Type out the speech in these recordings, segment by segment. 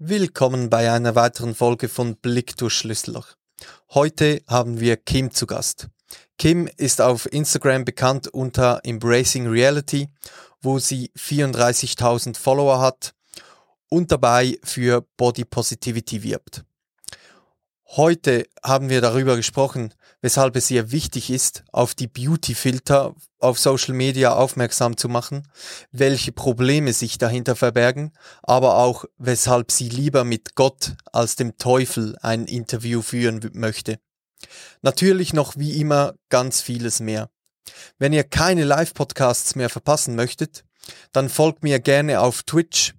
Willkommen bei einer weiteren Folge von Blick durch Schlüsselloch. Heute haben wir Kim zu Gast. Kim ist auf Instagram bekannt unter Embracing Reality, wo sie 34.000 Follower hat und dabei für Body Positivity wirbt. Heute haben wir darüber gesprochen, weshalb es ihr wichtig ist, auf die Beauty-Filter auf Social Media aufmerksam zu machen, welche Probleme sich dahinter verbergen, aber auch weshalb sie lieber mit Gott als dem Teufel ein Interview führen möchte. Natürlich noch wie immer ganz vieles mehr. Wenn ihr keine Live-Podcasts mehr verpassen möchtet, dann folgt mir gerne auf Twitch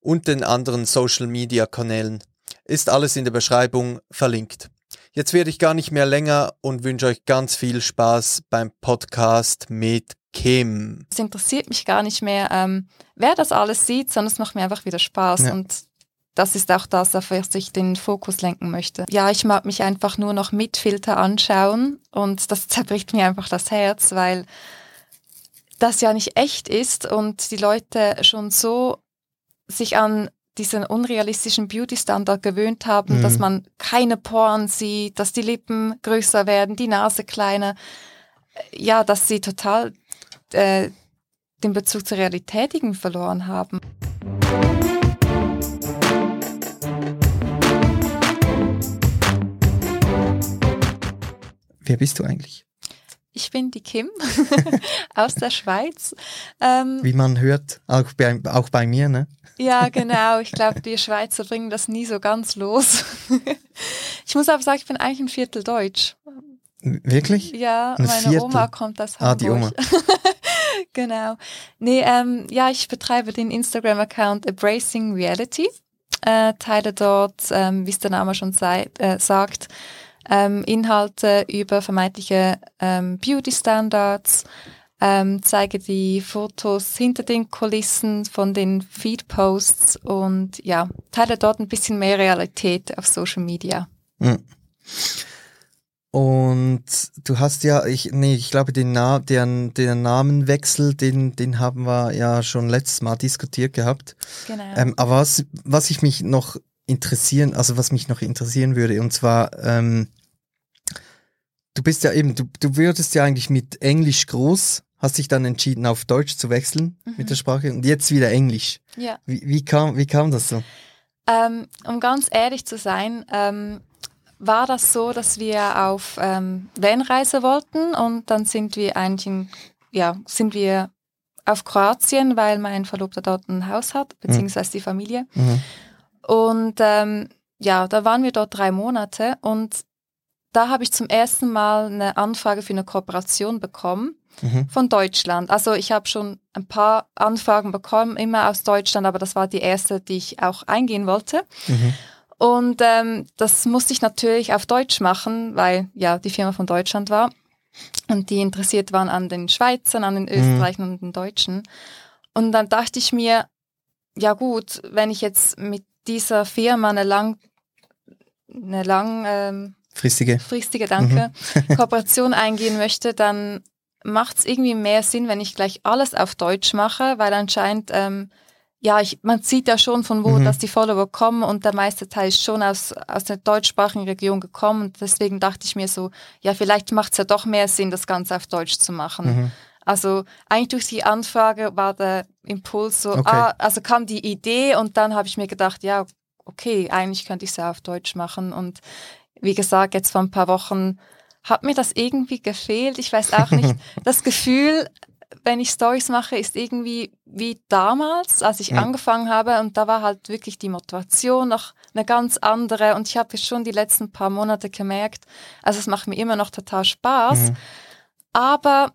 und den anderen Social-Media-Kanälen ist alles in der Beschreibung verlinkt. Jetzt werde ich gar nicht mehr länger und wünsche euch ganz viel Spaß beim Podcast mit Kim. Es interessiert mich gar nicht mehr, ähm, wer das alles sieht, sondern es macht mir einfach wieder Spaß ja. und das ist auch das, auf was ich den Fokus lenken möchte. Ja, ich mag mich einfach nur noch mit Filter anschauen und das zerbricht mir einfach das Herz, weil das ja nicht echt ist und die Leute schon so sich an diesen unrealistischen Beauty-Standard gewöhnt haben, mhm. dass man keine Poren sieht, dass die Lippen größer werden, die Nase kleiner. Ja, dass sie total äh, den Bezug zur Realität irgendwie verloren haben. Wer bist du eigentlich? Ich bin die Kim aus der Schweiz. Ähm, Wie man hört, auch bei, auch bei mir, ne? Ja, genau. Ich glaube, die Schweizer bringen das nie so ganz los. ich muss aber sagen, ich bin eigentlich ein Viertel Deutsch. Wirklich? Ja, ein meine Viertel. Oma kommt aus Hamburg. Ah, die Oma. genau. Nee, ähm, ja, ich betreibe den Instagram-Account Embracing Reality. Äh, teile dort, ähm, wie es der Name schon sei, äh, sagt, ähm, Inhalte über vermeintliche ähm, Beauty-Standards, ähm, zeige die Fotos hinter den Kulissen von den Feed-Posts und ja, teile dort ein bisschen mehr Realität auf Social Media. Mhm. Und du hast ja, ich, nee, ich glaube, den, Na den, den Namenwechsel, den, den haben wir ja schon letztes Mal diskutiert gehabt. Genau. Ähm, aber was, was ich mich noch interessieren, also was mich noch interessieren würde, und zwar, ähm, du bist ja eben, du, du würdest ja eigentlich mit Englisch groß hast dich dann entschieden, auf Deutsch zu wechseln mhm. mit der Sprache und jetzt wieder Englisch. Ja. Wie, wie, kam, wie kam das so? Ähm, um ganz ehrlich zu sein, ähm, war das so, dass wir auf ähm, Vanreise wollten und dann sind wir eigentlich, in, ja, sind wir auf Kroatien, weil mein Verlobter dort ein Haus hat, mhm. beziehungsweise die Familie. Mhm. Und ähm, ja, da waren wir dort drei Monate und da habe ich zum ersten Mal eine Anfrage für eine Kooperation bekommen mhm. von Deutschland. Also ich habe schon ein paar Anfragen bekommen, immer aus Deutschland, aber das war die erste, die ich auch eingehen wollte. Mhm. Und ähm, das musste ich natürlich auf Deutsch machen, weil ja die Firma von Deutschland war und die interessiert waren an den Schweizern, an den mhm. Österreichern mhm. und den Deutschen. Und dann dachte ich mir, ja gut, wenn ich jetzt mit dieser Firma eine lang, eine lang ähm, fristige, fristige Danke, mhm. Kooperation eingehen möchte, dann macht es irgendwie mehr Sinn, wenn ich gleich alles auf Deutsch mache, weil anscheinend, ähm, ja, ich, man sieht ja schon, von wo mhm. dass die Follower kommen und der meiste Teil ist schon aus, aus der deutschsprachigen Region gekommen. Und deswegen dachte ich mir so, ja, vielleicht macht es ja doch mehr Sinn, das Ganze auf Deutsch zu machen. Mhm. Also eigentlich durch die Anfrage war der Impuls so, okay. ah, also kam die Idee und dann habe ich mir gedacht, ja, okay, eigentlich könnte ich es ja auf Deutsch machen. Und wie gesagt, jetzt vor ein paar Wochen hat mir das irgendwie gefehlt. Ich weiß auch nicht. Das Gefühl, wenn ich Stories mache, ist irgendwie wie damals, als ich ja. angefangen habe. Und da war halt wirklich die Motivation noch eine ganz andere. Und ich habe schon die letzten paar Monate gemerkt, also es macht mir immer noch total Spaß. Mhm. Aber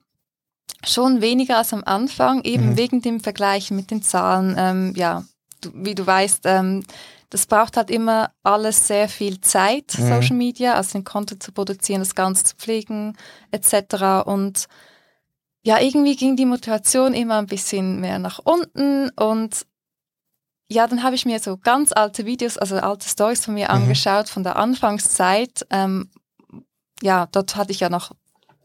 schon weniger als am Anfang, eben mhm. wegen dem Vergleich mit den Zahlen. Ähm, ja, du, wie du weißt, ähm, das braucht halt immer alles sehr viel Zeit, mhm. Social Media, also den Content zu produzieren, das Ganze zu pflegen, etc. Und ja, irgendwie ging die Motivation immer ein bisschen mehr nach unten und ja, dann habe ich mir so ganz alte Videos, also alte Stories von mir mhm. angeschaut von der Anfangszeit. Ähm, ja, dort hatte ich ja noch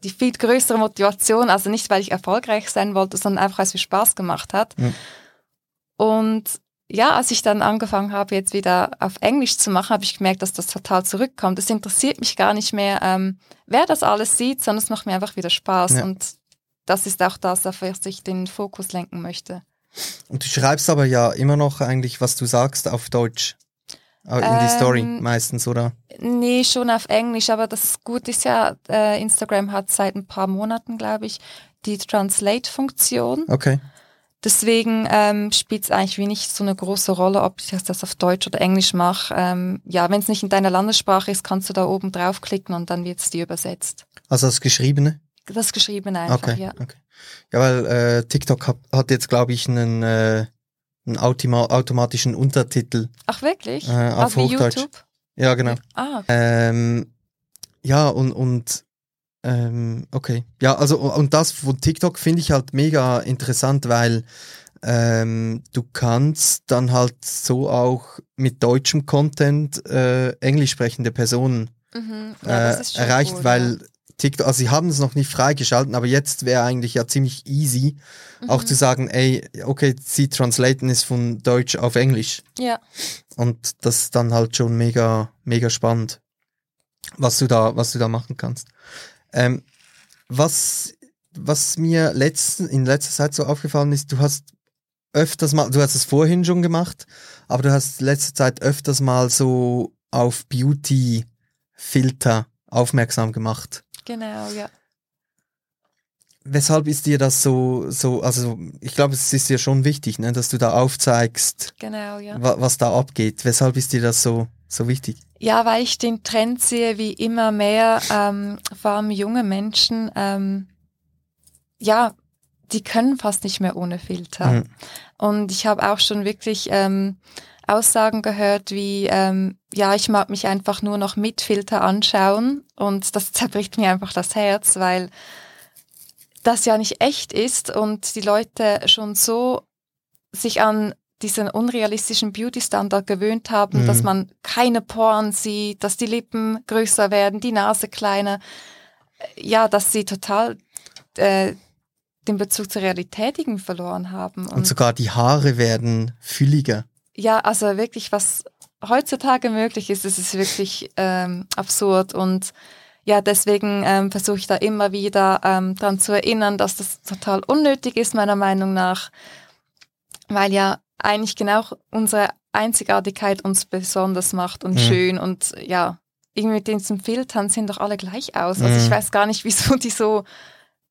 die viel größere Motivation, also nicht, weil ich erfolgreich sein wollte, sondern einfach, weil es mir Spaß gemacht hat. Mhm. Und ja, als ich dann angefangen habe, jetzt wieder auf Englisch zu machen, habe ich gemerkt, dass das total zurückkommt. Es interessiert mich gar nicht mehr, ähm, wer das alles sieht, sondern es macht mir einfach wieder Spaß. Ja. Und das ist auch das, auf was ich den Fokus lenken möchte. Und du schreibst aber ja immer noch eigentlich, was du sagst, auf Deutsch. In die ähm, Story meistens, oder? Nee, schon auf Englisch, aber das Gute ist ja, äh, Instagram hat seit ein paar Monaten, glaube ich, die Translate-Funktion. Okay. Deswegen ähm, spielt es eigentlich wie nicht so eine große Rolle, ob ich das auf Deutsch oder Englisch mache. Ähm, ja, wenn es nicht in deiner Landessprache ist, kannst du da oben draufklicken und dann wird es dir übersetzt. Also das Geschriebene? Das Geschriebene einfach, okay, ja. Okay. Ja, weil äh, TikTok hat, hat jetzt, glaube ich, einen, äh, einen automatischen Untertitel. Ach wirklich? Äh, auf also Hochdeutsch. YouTube? Ja, genau. Ah, ähm, ja, und, und ähm, okay. Ja, also und das von TikTok finde ich halt mega interessant, weil ähm, du kannst dann halt so auch mit deutschem Content äh, englisch sprechende Personen mhm. ja, äh, erreichen, cool, weil ja. TikTok, also sie haben es noch nicht freigeschalten, aber jetzt wäre eigentlich ja ziemlich easy, mhm. auch zu sagen, ey, okay, sie translaten ist von Deutsch auf Englisch. Ja. Und das ist dann halt schon mega, mega spannend, was du da, was du da machen kannst. Ähm, was, was mir letzten, in letzter Zeit so aufgefallen ist, du hast öfters mal, du hast es vorhin schon gemacht, aber du hast letzte Zeit öfters mal so auf Beauty-Filter aufmerksam gemacht. Genau, ja. Weshalb ist dir das so, so, also ich glaube, es ist dir schon wichtig, ne, dass du da aufzeigst, genau, ja. wa was da abgeht. Weshalb ist dir das so, so wichtig? Ja, weil ich den Trend sehe, wie immer mehr, ähm, vor allem junge Menschen, ähm, ja, die können fast nicht mehr ohne Filter. Mhm. Und ich habe auch schon wirklich ähm, Aussagen gehört wie, ähm, ja, ich mag mich einfach nur noch mit Filter anschauen und das zerbricht mir einfach das Herz, weil das ja nicht echt ist und die Leute schon so sich an diesen unrealistischen Beauty-Standard gewöhnt haben, mhm. dass man keine Poren sieht, dass die Lippen größer werden, die Nase kleiner. Ja, dass sie total äh, den Bezug zur Realität verloren haben. Und, und sogar die Haare werden fülliger. Ja, also wirklich, was heutzutage möglich ist, ist es wirklich ähm, absurd. Und ja, deswegen ähm, versuche ich da immer wieder ähm, daran zu erinnern, dass das total unnötig ist, meiner Meinung nach. Weil ja eigentlich genau unsere Einzigartigkeit uns besonders macht und mhm. schön und ja, irgendwie mit diesen Filtern sehen doch alle gleich aus. Also mhm. ich weiß gar nicht, wieso die so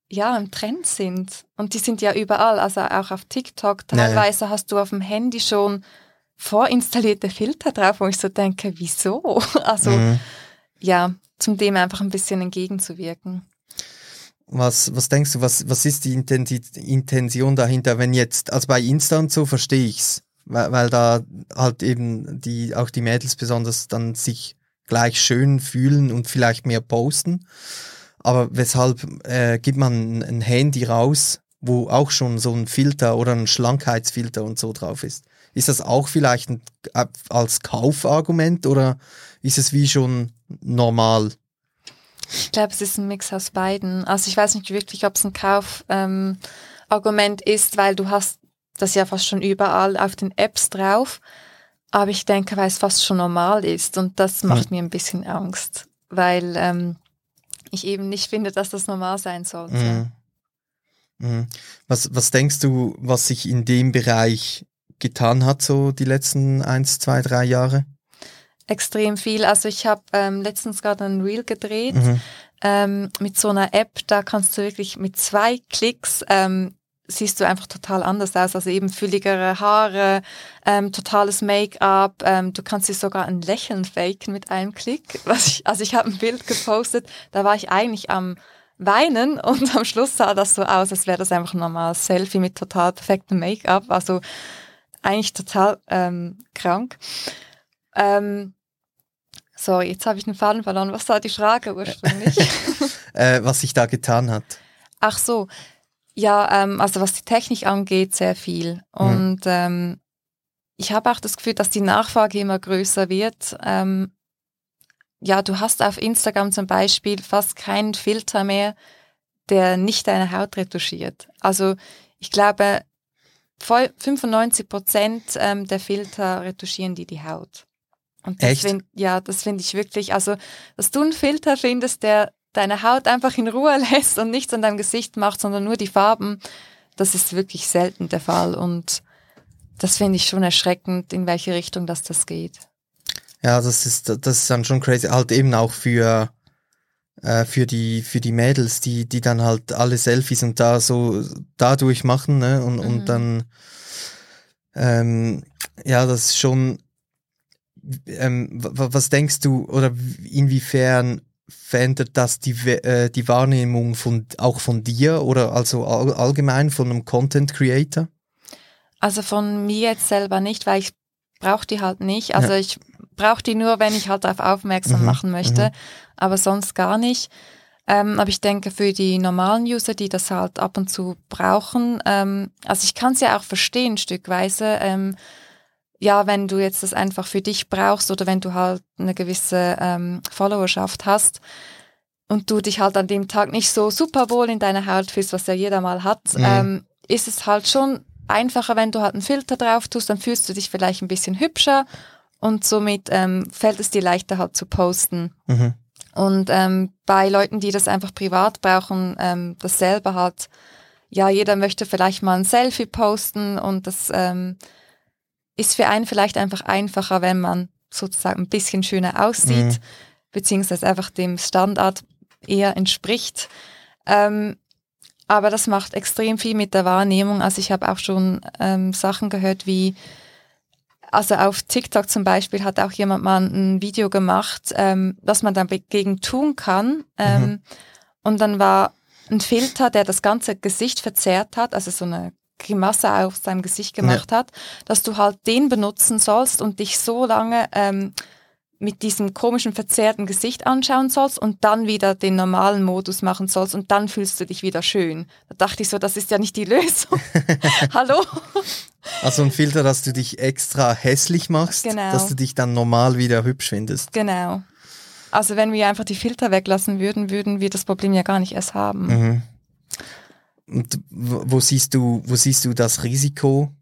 ja im Trend sind. Und die sind ja überall, also auch auf TikTok. Teilweise ja, ja. hast du auf dem Handy schon vorinstallierte Filter drauf, wo ich so denke, wieso? Also mhm. ja, zum dem einfach ein bisschen entgegenzuwirken. Was, was denkst du, was, was ist die Intention dahinter, wenn jetzt, also bei Insta und so verstehe ich's, weil, weil da halt eben die, auch die Mädels besonders dann sich gleich schön fühlen und vielleicht mehr posten. Aber weshalb äh, gibt man ein Handy raus, wo auch schon so ein Filter oder ein Schlankheitsfilter und so drauf ist? Ist das auch vielleicht ein, äh, als Kaufargument oder ist es wie schon normal? Ich glaube, es ist ein Mix aus beiden. Also ich weiß nicht wirklich, ob es ein Kaufargument ähm, ist, weil du hast das ja fast schon überall auf den Apps drauf. Aber ich denke, weil es fast schon normal ist und das macht hm. mir ein bisschen Angst, weil ähm, ich eben nicht finde, dass das normal sein sollte. Mhm. Mhm. Was, was denkst du, was sich in dem Bereich getan hat, so die letzten eins, zwei, drei Jahre? Extrem viel. Also ich habe ähm, letztens gerade ein Reel gedreht mhm. ähm, mit so einer App, da kannst du wirklich mit zwei Klicks ähm, siehst du einfach total anders aus. Also eben fülligere Haare, ähm, totales Make-up. Ähm, du kannst dir sogar ein Lächeln faken mit einem Klick. Was ich, also ich habe ein Bild gepostet, da war ich eigentlich am weinen und am Schluss sah das so aus, als wäre das einfach ein normales Selfie mit total perfektem Make-up. Also eigentlich total ähm, krank. Ähm, so, jetzt habe ich den Faden verloren. Was war die Frage ursprünglich? äh, was sich da getan hat. Ach so. Ja, ähm, also was die Technik angeht, sehr viel. Und mhm. ähm, ich habe auch das Gefühl, dass die Nachfrage immer größer wird. Ähm, ja, du hast auf Instagram zum Beispiel fast keinen Filter mehr, der nicht deine Haut retuschiert. Also ich glaube, 95 Prozent ähm, der Filter retuschieren die die Haut. Und das Echt? Find, ja, das finde ich wirklich, also, dass du einen Filter findest, der deine Haut einfach in Ruhe lässt und nichts an deinem Gesicht macht, sondern nur die Farben, das ist wirklich selten der Fall. Und das finde ich schon erschreckend, in welche Richtung das das geht. Ja, das ist, das ist dann schon crazy. Halt eben auch für, äh, für die, für die Mädels, die, die dann halt alle Selfies und da so dadurch machen, ne? Und, Mhm. und dann, ähm, ja, das ist schon, ähm, wa- wa- was denkst du, oder inwiefern verändert das die, äh, die Wahrnehmung von, auch von dir oder also all, allgemein von einem Content Creator? Also von mir jetzt selber nicht, weil ich brauche die halt nicht. Also Ja. ich brauche die nur, wenn ich halt darauf aufmerksam Mhm, machen möchte, mhm. aber sonst gar nicht. Ähm, aber ich denke, für die normalen User, die das halt ab und zu brauchen, ähm, also ich kann es ja auch verstehen, stückweise. Ähm, ja, wenn du jetzt das einfach für dich brauchst oder wenn du halt eine gewisse ähm, Followerschaft hast und du dich halt an dem Tag nicht so super wohl in deiner Haut fühlst, was ja jeder mal hat, Mhm. ähm, ist es halt schon einfacher, wenn du halt einen Filter drauf tust, dann fühlst du dich vielleicht ein bisschen hübscher und somit ähm, fällt es dir leichter halt zu posten. Mhm. Und ähm, bei Leuten, die das einfach privat brauchen, ähm, das selber halt, ja, jeder möchte vielleicht mal ein Selfie posten und das ähm, ist für einen vielleicht einfach einfacher, wenn man sozusagen ein bisschen schöner aussieht, Mhm. beziehungsweise einfach dem Standard eher entspricht. Ähm, aber das macht extrem viel mit der Wahrnehmung. Also ich habe auch schon ähm, Sachen gehört wie, also auf TikTok zum Beispiel hat auch jemand mal ein Video gemacht, ähm, was man dann dagegen tun kann. Ähm, Und dann war ein Filter, der das ganze Gesicht verzerrt hat, also so eine Grimasse auf seinem Gesicht gemacht hat, dass du halt den benutzen sollst und dich so lange ähm, mit diesem komischen verzerrten Gesicht anschauen sollst und dann wieder den normalen Modus machen sollst und dann fühlst du dich wieder schön. Da dachte ich so, das ist ja nicht die Lösung. Hallo? Also ein Filter, dass du dich extra hässlich machst, Genau. dass du dich dann normal wieder hübsch findest. Genau. Also wenn wir einfach die Filter weglassen würden, würden wir das Problem ja gar nicht erst haben. Mhm. Und wo siehst du, wo siehst du das Risiko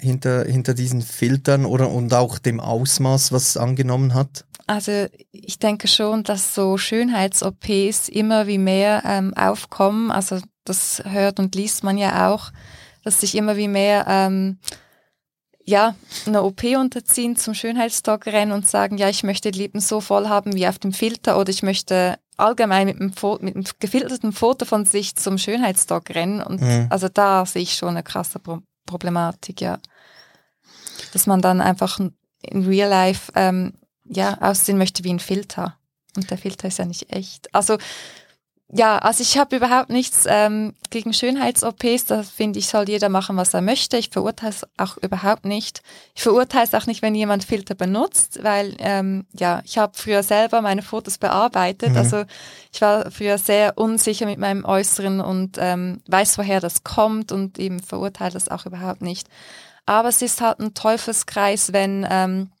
hinter, hinter diesen Filtern oder und auch dem Ausmaß, was es angenommen hat? Also ich denke schon, dass so Schönheits-OPs immer wie mehr ähm, aufkommen. Also das hört und liest man ja auch, dass sich immer wie mehr ähm, ja, eine OP unterziehen, zum Schönheitsdoc rennen und sagen, ja, ich möchte die Lippen so voll haben wie auf dem Filter oder ich möchte allgemein mit einem, mit einem gefilterten Foto von sich zum Schönheitsdoc rennen. Und Mhm. also da sehe ich schon eine krasse Pro Problematik, ja. Dass man dann einfach in Real Life ähm, ja, aussehen möchte wie ein Filter. Und der Filter ist ja nicht echt. Also ja, also ich habe überhaupt nichts ähm, gegen Schönheits-OPs. Da finde ich, soll jeder machen, was er möchte. Ich verurteile es auch überhaupt nicht. Ich verurteile es auch nicht, wenn jemand Filter benutzt, weil ähm, ja, ich habe früher selber meine Fotos bearbeitet. Mhm. Also ich war früher sehr unsicher mit meinem Äußeren und ähm, weiß, woher das kommt und eben verurteile das auch überhaupt nicht. Aber es ist halt ein Teufelskreis, wenn ähm,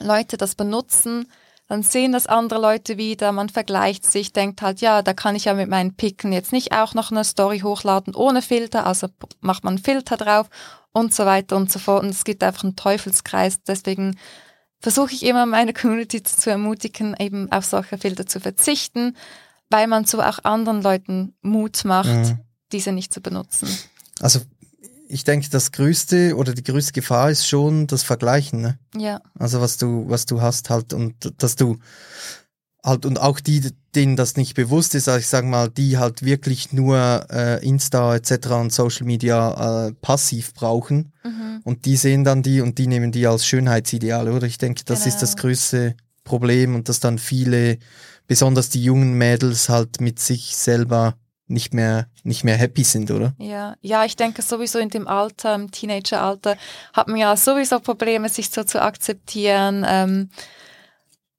Leute das benutzen, dann sehen das andere Leute wieder, man vergleicht sich, denkt halt, ja, da kann ich ja mit meinen Picken jetzt nicht auch noch eine Story hochladen ohne Filter, also macht man einen Filter drauf und so weiter und so fort. Und es gibt einfach einen Teufelskreis. Deswegen versuche ich immer meine Community zu ermutigen, eben auf solche Filter zu verzichten, weil man so auch anderen Leuten Mut macht, Mhm. diese nicht zu benutzen. Also ich denke, das größte oder die größte Gefahr ist schon das Vergleichen. Ne? Ja, Also was du, was du hast halt und dass du halt und auch die, denen das nicht bewusst ist, also ich sag mal, die halt wirklich nur äh, Insta etc. und Social Media äh, passiv brauchen mhm. und die sehen dann die und die nehmen die als Schönheitsideale, oder? Ich denke, das ist das Genau. größte Problem und dass dann viele, besonders die jungen Mädels halt mit sich selber nicht mehr, nicht mehr happy sind, oder? Ja, ja, ich denke sowieso in dem Alter, im Teenageralter, hat man ja sowieso Probleme, sich so zu akzeptieren. Ähm,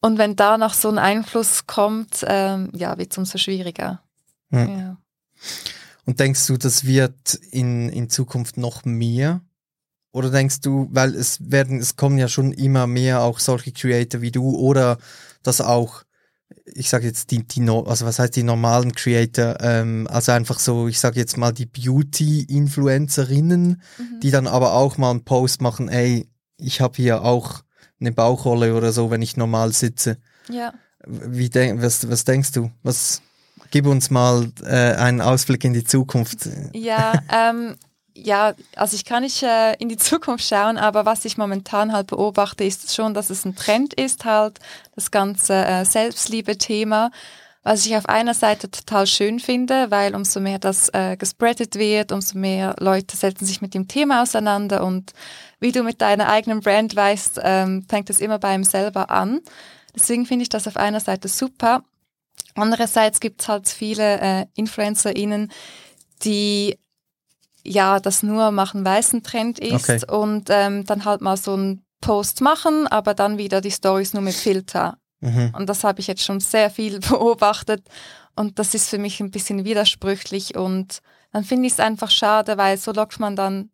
und wenn da noch so ein Einfluss kommt, ähm, ja, wird es umso schwieriger. Ja. Ja. Und denkst du, das wird in, in Zukunft noch mehr? Oder denkst du, weil es werden, es kommen ja schon immer mehr auch solche Creator wie du oder dass auch ich sage jetzt die, die no, also was heißt die normalen Creator, ähm, also einfach so, ich sage jetzt mal die Beauty-Influencerinnen, mhm. die dann aber auch mal einen Post machen, ey, ich habe hier auch eine Bauchrolle oder so, wenn ich normal sitze. Ja. Wie denk, was, was denkst du? Was, gib uns mal äh, einen Ausblick in die Zukunft. Ja, ähm, ja, also ich kann nicht äh, in die Zukunft schauen, aber was ich momentan halt beobachte, ist schon, dass es ein Trend ist, halt das ganze äh, Selbstliebe-Thema, was ich auf einer Seite total schön finde, weil umso mehr das äh, gespreadet wird, umso mehr Leute setzen sich mit dem Thema auseinander und wie du mit deiner eigenen Brand weißt, ähm, fängt es immer bei ihm selber an. Deswegen finde ich das auf einer Seite super. Andererseits gibt es halt viele äh, InfluencerInnen, die ja das nur machen weißen Trend ist okay. und ähm, dann halt mal so einen Post machen, aber dann wieder die Stories nur mit Filter. Mhm. Und das habe ich jetzt schon sehr viel beobachtet und das ist für mich ein bisschen widersprüchlich und dann finde ich es einfach schade, weil so lockt man dann,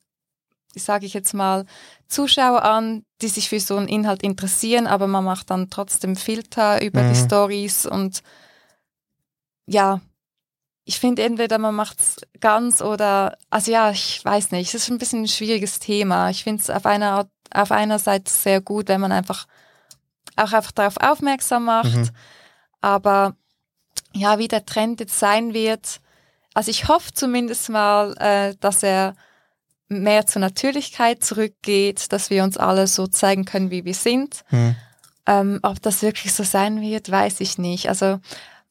sage ich jetzt mal, Zuschauer an, die sich für so einen Inhalt interessieren, aber man macht dann trotzdem Filter über mhm. die Stories und ja, ich finde entweder man macht es ganz oder, also ja, ich weiß nicht, es ist ein bisschen ein schwieriges Thema. Ich finde es auf einer, auf einer Seite sehr gut, wenn man einfach auch einfach darauf aufmerksam macht. Mhm. Aber ja, wie der Trend jetzt sein wird, also ich hoffe zumindest mal, äh, dass er mehr zur Natürlichkeit zurückgeht, dass wir uns alle so zeigen können, wie wir sind. Mhm. Ähm, ob das wirklich so sein wird, weiß ich nicht. Also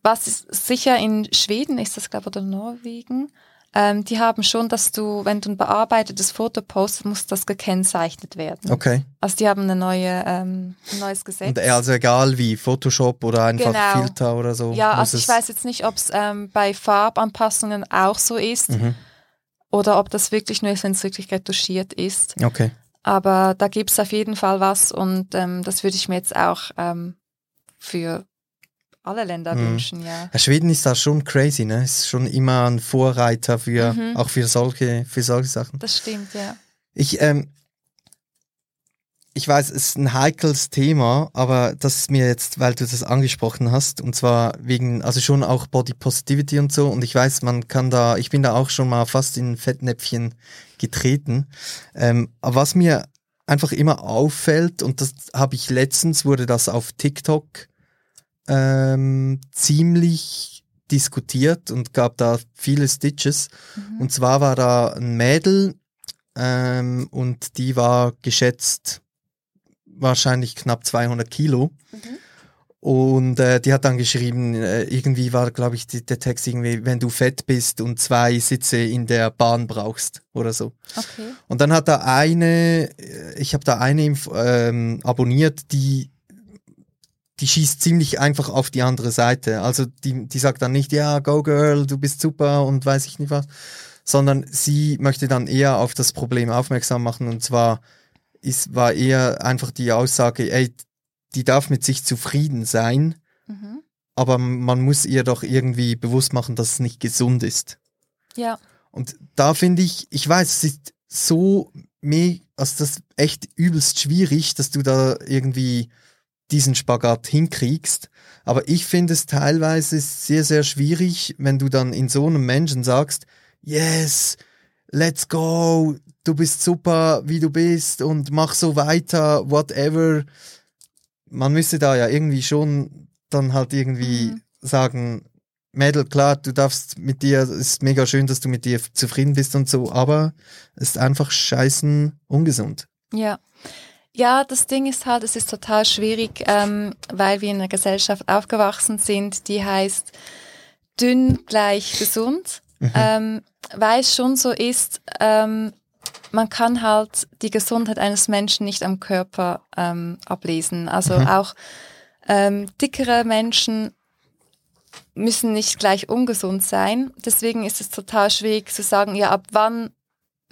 was ist sicher in Schweden ist das, glaube ich, oder Norwegen. Ähm, die haben schon, dass du, wenn du ein bearbeitetes Foto postest, muss das gekennzeichnet werden. Okay. Also die haben eine neue, ähm, ein neues Gesetz. Und also egal wie, Photoshop oder einfach genau. Filter oder so. Ja, also ich weiß jetzt nicht, ob es ähm, bei Farbanpassungen auch so ist mhm. oder ob das wirklich nur ist, wenn es wirklich retuschiert ist. Okay. Aber da gibt es auf jeden Fall was und ähm, das würde ich mir jetzt auch ähm, für alle Länder mhm. wünschen, ja. ja. Schweden ist da schon crazy, ne? Ist schon immer ein Vorreiter für mhm. auch für solche für solche Sachen. Das stimmt, ja. Ich ähm, ich weiß, es ist ein heikles Thema, aber das ist mir jetzt, weil du das angesprochen hast, und zwar wegen, also schon auch Body Positivity und so. Und ich weiß, man kann da, ich bin da auch schon mal fast in Fettnäpfchen getreten. Ähm, aber was mir einfach immer auffällt, und das habe ich letztens, wurde das auf TikTok ähm, ziemlich diskutiert und gab da viele Stitches. Mhm. Und zwar war da ein Mädel ähm, und die war geschätzt wahrscheinlich knapp 200 Kilo. Mhm. Und äh, die hat dann geschrieben, äh, irgendwie war, glaube ich, die, der Text irgendwie, wenn du fett bist und zwei Sitze in der Bahn brauchst oder so. Okay. Und dann hat da eine, äh, ich habe da eine ähm, abonniert, die die schießt ziemlich einfach auf die andere Seite. Also die, die sagt dann nicht, ja, go girl, du bist super und weiß ich nicht was, sondern sie möchte dann eher auf das Problem aufmerksam machen und zwar ist, war eher einfach die Aussage, ey, die darf mit sich zufrieden sein, mhm. aber man muss ihr doch irgendwie bewusst machen, dass es nicht gesund ist. Ja. Und da finde ich, ich weiß, es ist so meh, also das ist echt übelst schwierig, dass du da irgendwie diesen Spagat hinkriegst. Aber ich finde es teilweise sehr, sehr schwierig, wenn du dann in so einem Menschen sagst, yes, let's go, du bist super, wie du bist und mach so weiter, whatever. Man müsste da ja irgendwie schon dann halt irgendwie mhm. sagen, Mädel, klar, du darfst mit dir, es ist mega schön, dass du mit dir zufrieden bist und so, aber es ist einfach scheißen ungesund. Ja. Ja, das Ding ist halt, es ist total schwierig, ähm, weil wir in einer Gesellschaft aufgewachsen sind, die heißt dünn gleich gesund, mhm. ähm, weil es schon so ist, ähm, man kann halt die Gesundheit eines Menschen nicht am Körper ähm, ablesen. Also mhm. auch ähm, dickere Menschen müssen nicht gleich ungesund sein. Deswegen ist es total schwierig zu sagen, ja, ab wann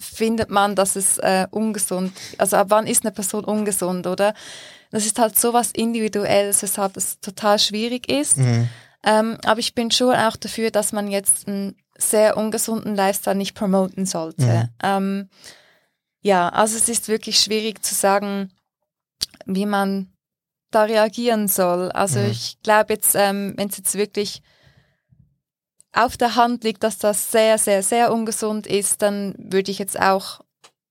findet man, dass es äh, ungesund, also ab wann ist eine Person ungesund, oder? Das ist halt so was Individuelles, weshalb es total schwierig ist. Mhm. Ähm, aber ich bin schon auch dafür, dass man jetzt einen sehr ungesunden Lifestyle nicht promoten sollte. Mhm. Ähm, ja, also es ist wirklich schwierig zu sagen, wie man da reagieren soll. Also mhm. ich glaube jetzt, ähm, wenn es jetzt wirklich auf der Hand liegt, dass das sehr, sehr, sehr ungesund ist, dann würde ich jetzt auch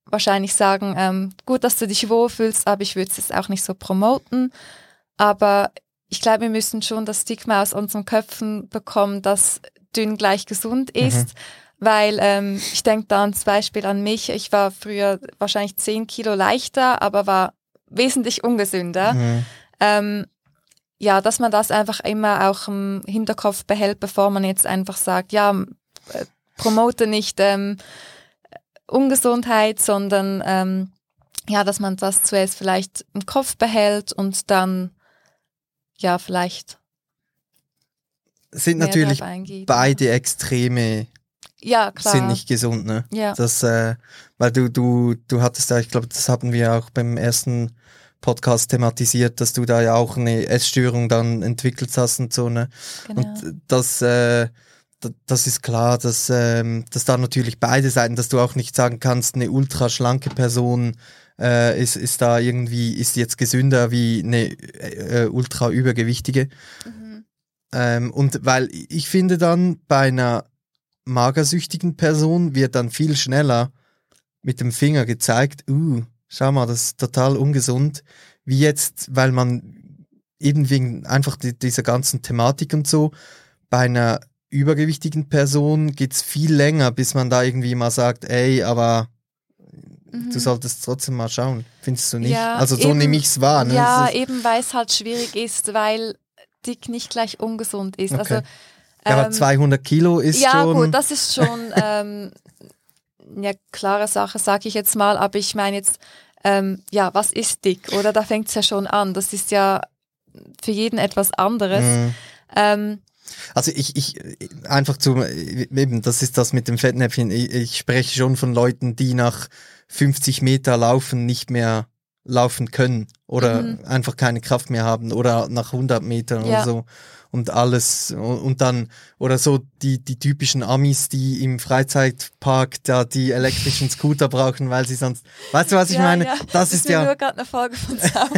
wahrscheinlich sagen, ähm, gut, dass du dich wohlfühlst, aber ich würde es jetzt auch nicht so promoten. Aber ich glaube, wir müssen schon das Stigma aus unseren Köpfen bekommen, dass dünn gleich gesund mhm. ist. Mhm. Weil ähm, ich denke da zum Beispiel an mich. Ich war früher wahrscheinlich zehn Kilo leichter, aber war wesentlich ungesünder. Mhm. Ähm, ja, dass man das einfach immer auch im Hinterkopf behält, bevor man jetzt einfach sagt, ja, äh, promote nicht ähm, Ungesundheit, sondern ähm, ja, dass man das zuerst vielleicht im Kopf behält und dann ja vielleicht sind natürlich beide Extreme ja, klar. sind nicht gesund, ne? Ja. Das, äh, weil du, du, du hattest ja, ich glaube, das hatten wir auch beim ersten Podcast thematisiert, dass du da ja auch eine Essstörung dann entwickelt hast und so, ne? Genau. Und das, äh, das ist klar, dass, ähm, dass da natürlich beide Seiten, dass du auch nicht sagen kannst, eine ultra schlanke Person äh, ist, ist da irgendwie, ist jetzt gesünder wie eine äh, ultra übergewichtige. Mhm. Ähm, und weil ich finde dann, bei einer magersüchtigen Person wird dann viel schneller mit dem Finger gezeigt, uh, schau mal, das ist total ungesund, wie jetzt, weil man eben wegen einfach die, dieser ganzen Thematik und so, bei einer übergewichtigen Person geht's viel länger, bis man da irgendwie mal sagt, ey, aber mhm. du solltest trotzdem mal schauen. Findest du nicht? Ja, also so nehme ich's wahr. Ne? Ja, eben weil es halt schwierig ist, weil dick nicht gleich ungesund ist. Okay. Also ja, aber 200 ähm, Kilo ist ja, schon... Ja gut, das ist schon ähm, eine klare Sache, sage ich jetzt mal. Aber ich meine jetzt, ähm, ja, was ist dick? Oder da fängt es ja schon an. Das ist ja für jeden etwas anderes. Mhm. Ähm, also ich, ich einfach zu eben, das ist das mit dem Fettnäpfchen. Ich, ich spreche schon von Leuten, die nach 50 Meter laufen nicht mehr laufen können oder mhm. einfach keine Kraft mehr haben oder nach 100 Metern ja. oder so und alles und dann oder so die die typischen Amis, die im Freizeitpark da die elektrischen Scooter brauchen, weil sie sonst weißt du was ich ja, meine? Ja. Das, ist, ist ja nur gerade eine Folge von South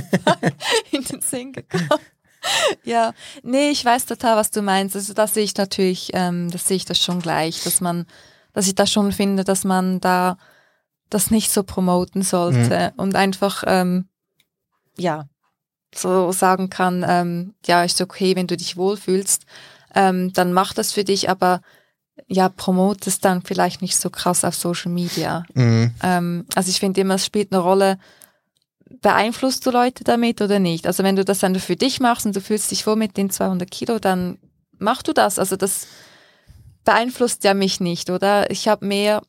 in den Sinn gekommen. ja, nee, ich weiß total, was du meinst. Also das sehe ich natürlich, ähm, das sehe ich das schon gleich, dass man, dass ich das schon finde, dass man da das nicht so promoten sollte mhm. und einfach, ähm, ja, so sagen kann, ähm, ja, ist okay, wenn du dich wohlfühlst, ähm, dann mach das für dich, aber ja, promote es dann vielleicht nicht so krass auf Social Media. Mhm. Ähm, also ich finde immer, es spielt eine Rolle, beeinflusst du Leute damit oder nicht? Also wenn du das dann für dich machst und du fühlst dich wohl mit den 200 Kilo, dann mach du das. Also das beeinflusst ja mich nicht, oder? Ich habe mehr,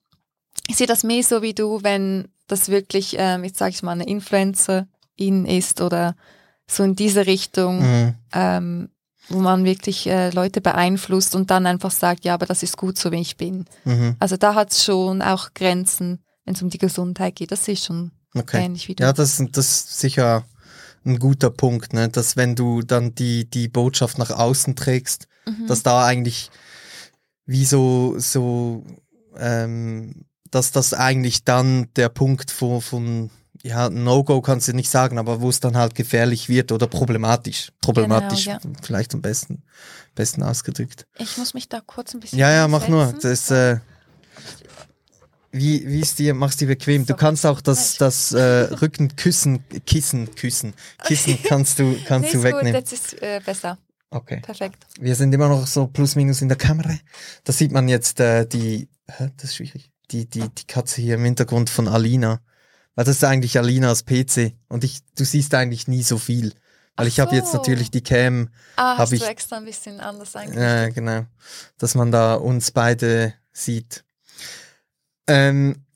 ich sehe das mehr so wie du, wenn das wirklich, ähm, jetzt sage ich mal, eine Influencerin ist oder so in diese Richtung, mhm. ähm, wo man wirklich äh, Leute beeinflusst und dann einfach sagt, ja, aber das ist gut so, wie ich bin. Mhm. Also da hat es schon auch Grenzen, wenn es um die Gesundheit geht. Das ich schon okay. ähnlich wie du. Ja, das, das ist sicher ein guter Punkt, ne? dass wenn du dann die, die Botschaft nach außen trägst, mhm. dass da eigentlich wie so, so ähm, dass das eigentlich dann der Punkt von, von ja, No-Go kannst du nicht sagen, aber wo es dann halt gefährlich wird oder problematisch. Problematisch, genau, ja. vielleicht am besten, besten ausgedrückt. Ich muss mich da kurz ein bisschen. Ja, ja, mach nur. Das, äh, wie, wie ist dir, machst dir bequem. Du kannst auch das, das äh, Rücken küssen, Kissen küssen. Kissen kannst du, kannst nee, du wegnehmen. Gut, jetzt ist äh, besser. Okay. Perfekt. Wir sind immer noch so plus minus in der Kamera. Da sieht man jetzt äh, die, hä, das ist schwierig. Die, die, die Katze hier im Hintergrund von Alina. Weil das ist eigentlich Alinas PC und ich, du siehst eigentlich nie so viel. Weil Ach ich so. habe jetzt natürlich die Cam. Ah, hast ich, du extra ein bisschen anders eigentlich. Ja, genau. Dass man da uns beide sieht. Ähm,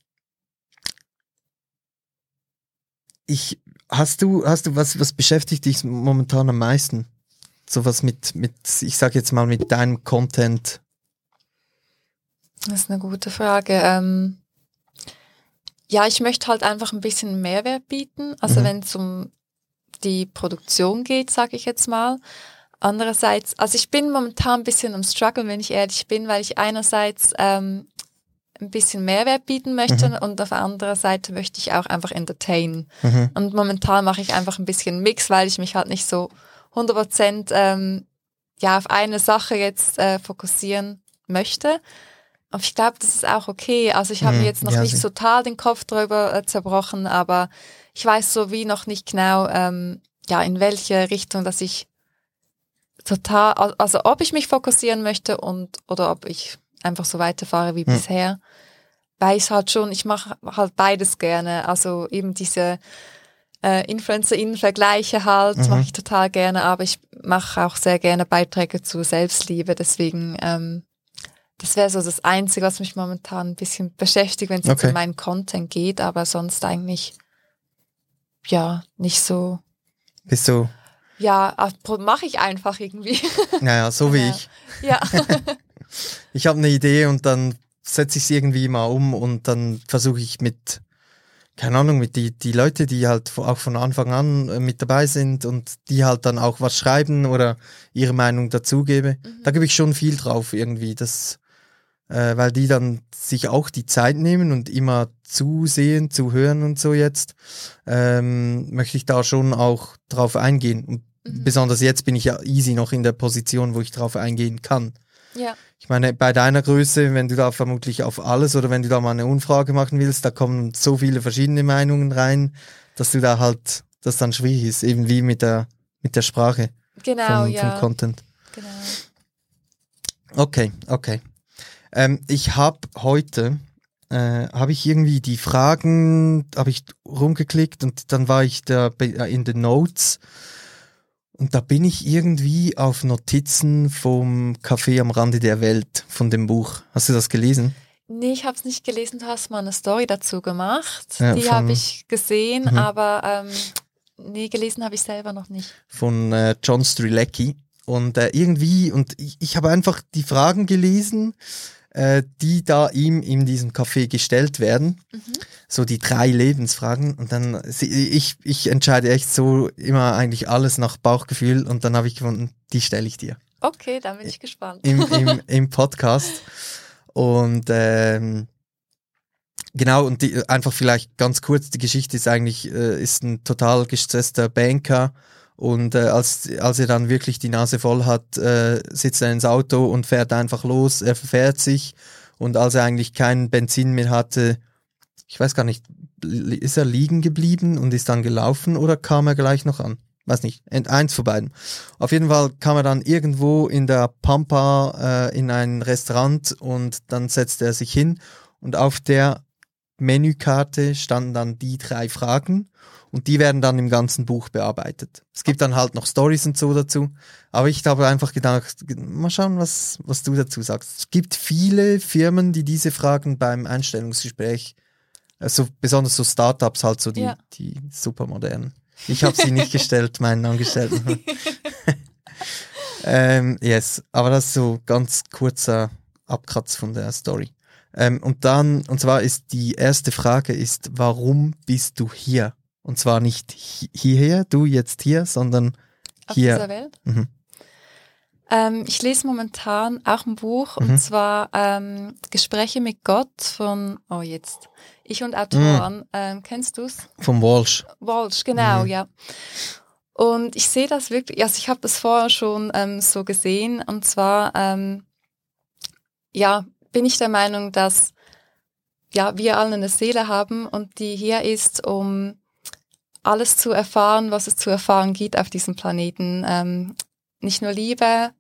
ich, hast du, hast du, was, was beschäftigt dich momentan am meisten? So was mit, mit, ich sag jetzt mal, mit deinem Content? Das ist eine gute Frage. Ähm, ja, ich möchte halt einfach ein bisschen Mehrwert bieten. Also mhm. wenn es um die Produktion geht, sage ich jetzt mal. Andererseits, also ich bin momentan ein bisschen am Struggle, wenn ich ehrlich bin, weil ich einerseits ähm, ein bisschen Mehrwert bieten möchte Mhm. und auf der anderen Seite möchte ich auch einfach entertainen. Und momentan mache ich einfach ein bisschen Mix, weil ich mich halt nicht so 100% ähm, ja, auf eine Sache jetzt äh, fokussieren möchte. Aber ich glaube, das ist auch okay. Also ich habe Mhm, mir jetzt noch ja, nicht total den Kopf drüber äh, zerbrochen, aber ich weiß so wie noch nicht genau, ähm, ja, in welche Richtung, dass ich total, al- also ob ich mich fokussieren möchte und oder ob ich einfach so weiterfahre wie Hm. bisher. Weil ich halt schon, ich mache halt beides gerne. Also eben diese äh, Influencer-Innen-Vergleiche halt, Mhm. mache ich total gerne, aber ich mache auch sehr gerne Beiträge zu Selbstliebe. Deswegen, ähm, das wäre so das Einzige, was mich momentan ein bisschen beschäftigt, wenn es jetzt Okay. um meinen Content geht, aber sonst eigentlich ja nicht so. Bist du, Ja, mache ich einfach irgendwie. naja, so wie Ja. ich. ja. Ich habe eine Idee und dann setze ich sie irgendwie mal um und dann versuche ich mit, keine Ahnung, mit die, die Leute, die halt auch von Anfang an äh, mit dabei sind und die halt dann auch was schreiben oder ihre Meinung dazugebe. Da gebe ich schon viel drauf irgendwie, das, äh, weil die dann sich auch die Zeit nehmen und immer zusehen, zuhören und so jetzt, ähm, möchte ich da schon auch drauf eingehen. Und Mhm. besonders jetzt bin ich ja easy noch in der Position, wo ich drauf eingehen kann. ja. Ich meine, bei deiner Größe, wenn du da vermutlich auf alles oder wenn du da mal eine Umfrage machen willst, da kommen so viele verschiedene Meinungen rein, dass du da halt, das dann schwierig ist, eben wie mit der, mit der Sprache Genau, vom, ja. vom Content. Genau. Okay, okay. Ähm, ich habe heute, äh, habe ich irgendwie die Fragen, habe ich rumgeklickt und dann war ich da äh, in den Notes und da bin ich irgendwie auf Notizen vom Café am Rande der Welt von dem Buch. Hast du das gelesen? Nee, ich habe es nicht gelesen. Du hast mal eine Story dazu gemacht. Ja, Die habe ich gesehen, Mhm. aber ähm, nee, gelesen habe ich selber noch nicht. von äh, John Strilecki. Und äh, irgendwie, und ich, ich habe einfach die Fragen gelesen, äh, die da ihm in diesem Café gestellt werden. Mhm. So die drei Lebensfragen. Und dann, ich, ich entscheide echt so immer eigentlich alles nach Bauchgefühl. Und dann habe ich gefunden, die stelle ich dir Okay, dann bin ich gespannt. im, im, im Podcast. Und ähm, genau, und die, einfach vielleicht ganz kurz, die Geschichte ist eigentlich, äh, ist ein total gestresster Banker. Und äh, als, als er dann wirklich die Nase voll hat, äh, sitzt er ins Auto und fährt einfach los. Er verfährt sich. Und als er eigentlich kein Benzin mehr hatte, ich weiß gar nicht, ist er liegen geblieben und ist dann gelaufen oder kam er gleich noch an? Weiß nicht, eins von beiden. Auf jeden Fall kam er dann irgendwo in der Pampa äh, in ein Restaurant und dann setzte er sich hin und auf der Menükarte standen dann die drei Fragen und die werden dann im ganzen Buch bearbeitet. Es gibt dann halt noch Stories und so dazu, aber ich habe einfach gedacht, mal schauen, was, was du dazu sagst. Es gibt viele Firmen, die diese Fragen beim Einstellungsgespräch, also besonders so Startups halt so die, Ja. die supermodernen. Ich habe sie nicht gestellt, meinen Angestellten. ähm, yes, aber das ist so ganz kurzer Abkratz von der Story. Ähm, und dann, und zwar ist die erste Frage ist, warum bist du hier? Und zwar nicht hi- hierher, du jetzt hier, sondern Auf hier. dieser Welt. Mhm. Ähm, ich lese momentan auch ein Buch Mhm. und zwar ähm, Gespräche mit Gott von, oh jetzt, ich und Autoren. Ähm, kennst du's? vom Walsh. Walsh, genau, Mhm. ja. Und ich sehe das wirklich, also ich habe das vorher schon ähm, so gesehen und zwar, ähm, ja, bin ich der Meinung, dass ja, wir alle eine Seele haben und die hier ist, um alles zu erfahren, was es zu erfahren gibt auf diesem Planeten. Ähm, nicht nur Liebe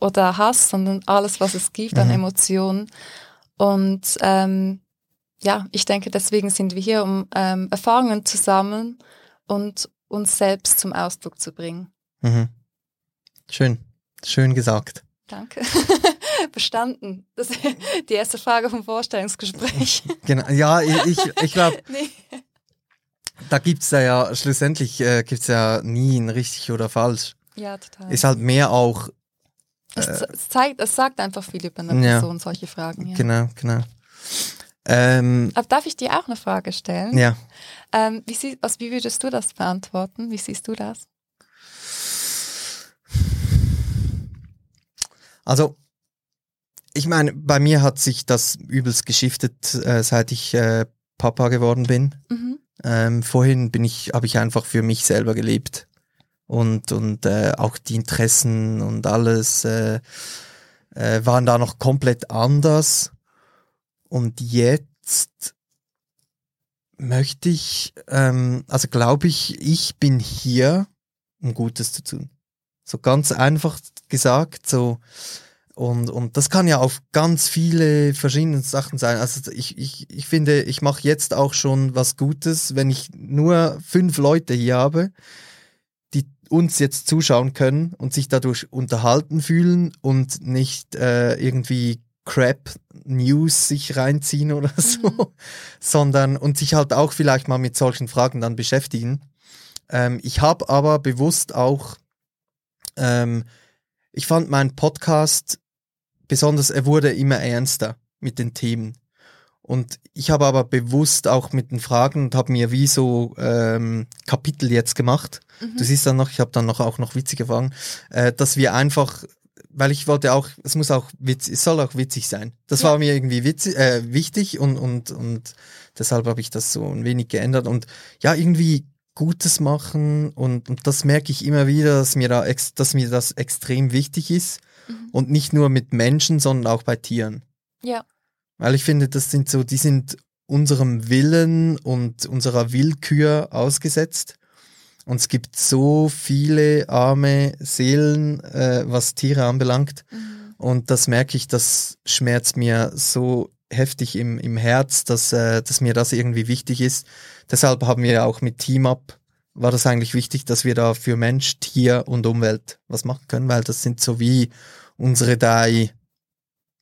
oder Hass, sondern alles, was es gibt an Mhm. Emotionen. Und ähm, ja, ich denke, deswegen sind wir hier, um ähm, Erfahrungen zu sammeln und uns selbst zum Ausdruck zu bringen. Mhm. Schön, schön gesagt. Danke. Bestanden. Das ist die erste Frage vom Vorstellungsgespräch. Genau, ja, ich, ich, ich glaube, nee. Da gibt's ja, ja schlussendlich äh, gibt's ja nie ein richtig oder falsch. Ja, total. Ist halt mehr auch, es, ze- es zeigt, es sagt einfach viel über eine äh, Ja. Person, solche Fragen. Ja. genau, genau. Ähm, Aber darf ich dir auch eine Frage stellen? ja, Ähm, wie, sie, also wie würdest du das beantworten? Wie siehst du das? also ich meine, bei mir hat sich das übelst geschiftet, äh, seit ich äh, Papa geworden bin. Mhm. Ähm, vorhin bin ich, habe ich einfach für mich selber gelebt und und äh, auch die Interessen und alles äh, äh, waren da noch komplett anders. Und jetzt möchte ich, ähm, also glaube ich, ich bin hier, um Gutes zu tun. So ganz einfach gesagt, so und, und das kann ja auf ganz viele verschiedene Sachen sein. Also ich, ich, ich finde, ich mache jetzt auch schon was Gutes, wenn ich nur fünf Leute hier habe, die uns jetzt zuschauen können und sich dadurch unterhalten fühlen und nicht äh, irgendwie Crap News sich reinziehen oder so, mhm. sondern und sich halt auch vielleicht mal mit solchen Fragen dann beschäftigen. Ähm, ich habe aber bewusst auch, ähm, ich fand meinen Podcast besonders, er wurde immer ernster mit den Themen. Und ich habe aber bewusst auch mit den Fragen und habe mir wie so ähm, Kapitel jetzt gemacht. Mhm. Du siehst dann noch, ich habe dann noch auch noch witzige Fragen, äh, dass wir einfach, weil ich wollte auch, es muss auch witzig, es soll auch witzig sein. Das ja. war mir irgendwie witzig, äh, wichtig und und und deshalb habe ich das so ein wenig geändert und ja irgendwie Gutes machen und, und das merke ich immer wieder, dass mir da ex, dass mir das extrem wichtig ist Mhm. Und nicht nur mit Menschen, sondern auch bei Tieren. Ja. Weil ich finde, das sind so, die sind unserem Willen und unserer Willkür ausgesetzt. Und es gibt so viele arme Seelen, äh, was Tiere anbelangt. Mhm. Und das merke ich, das schmerzt mir so heftig im, im Herz, dass, äh, dass mir das irgendwie wichtig ist. Deshalb haben wir auch mit Team Up war das eigentlich wichtig, dass wir da für Mensch, Tier und Umwelt was machen können, weil das sind so wie unsere drei,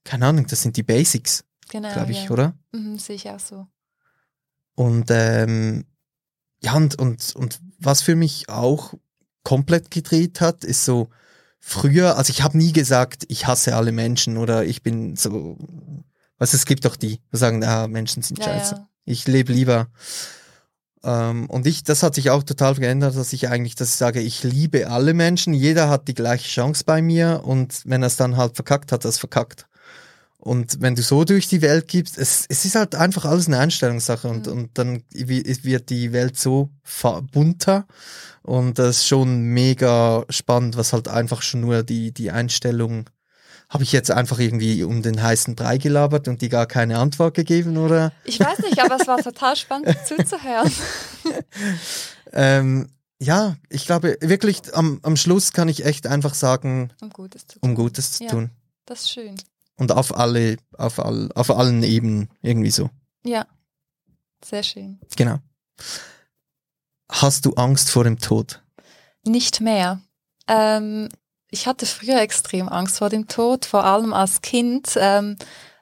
keine Ahnung, das sind die Basics, genau, glaube ich, ja. oder? Mhm, sehe ich auch so. Und ähm, ja, und, und, und was für mich auch komplett gedreht hat, ist so, früher, also ich habe nie gesagt, ich hasse alle Menschen oder ich bin so, was es gibt doch die, die sagen, ah, Menschen sind ja, scheiße. Ja. Ich lebe lieber ähm, und ich, das hat sich auch total geändert, dass ich eigentlich, dass ich sage, ich liebe alle Menschen, jeder hat die gleiche Chance bei mir und wenn er es dann halt verkackt hat, er es verkackt. Und wenn du so durch die Welt gibst, es, es ist halt einfach alles eine Einstellungssache und, mhm. und dann wird die Welt so bunter und das ist schon mega spannend, was halt einfach schon nur die, die Einstellung habe ich jetzt einfach irgendwie um den heißen Brei gelabert und die gar keine Antwort gegeben, oder? Ich weiß nicht, aber es war total spannend zuzuhören. ähm, ja, ich glaube wirklich, am, am Schluss kann ich echt einfach sagen, um Gutes zu tun. Um Gutes zu ja, tun. Das ist schön. Und auf alle, auf, all, auf allen Ebenen irgendwie so. Ja, sehr schön. Genau. Hast du Angst vor dem Tod? Nicht mehr. Ähm, ich hatte früher extrem Angst vor dem Tod, vor allem als Kind. Ähm,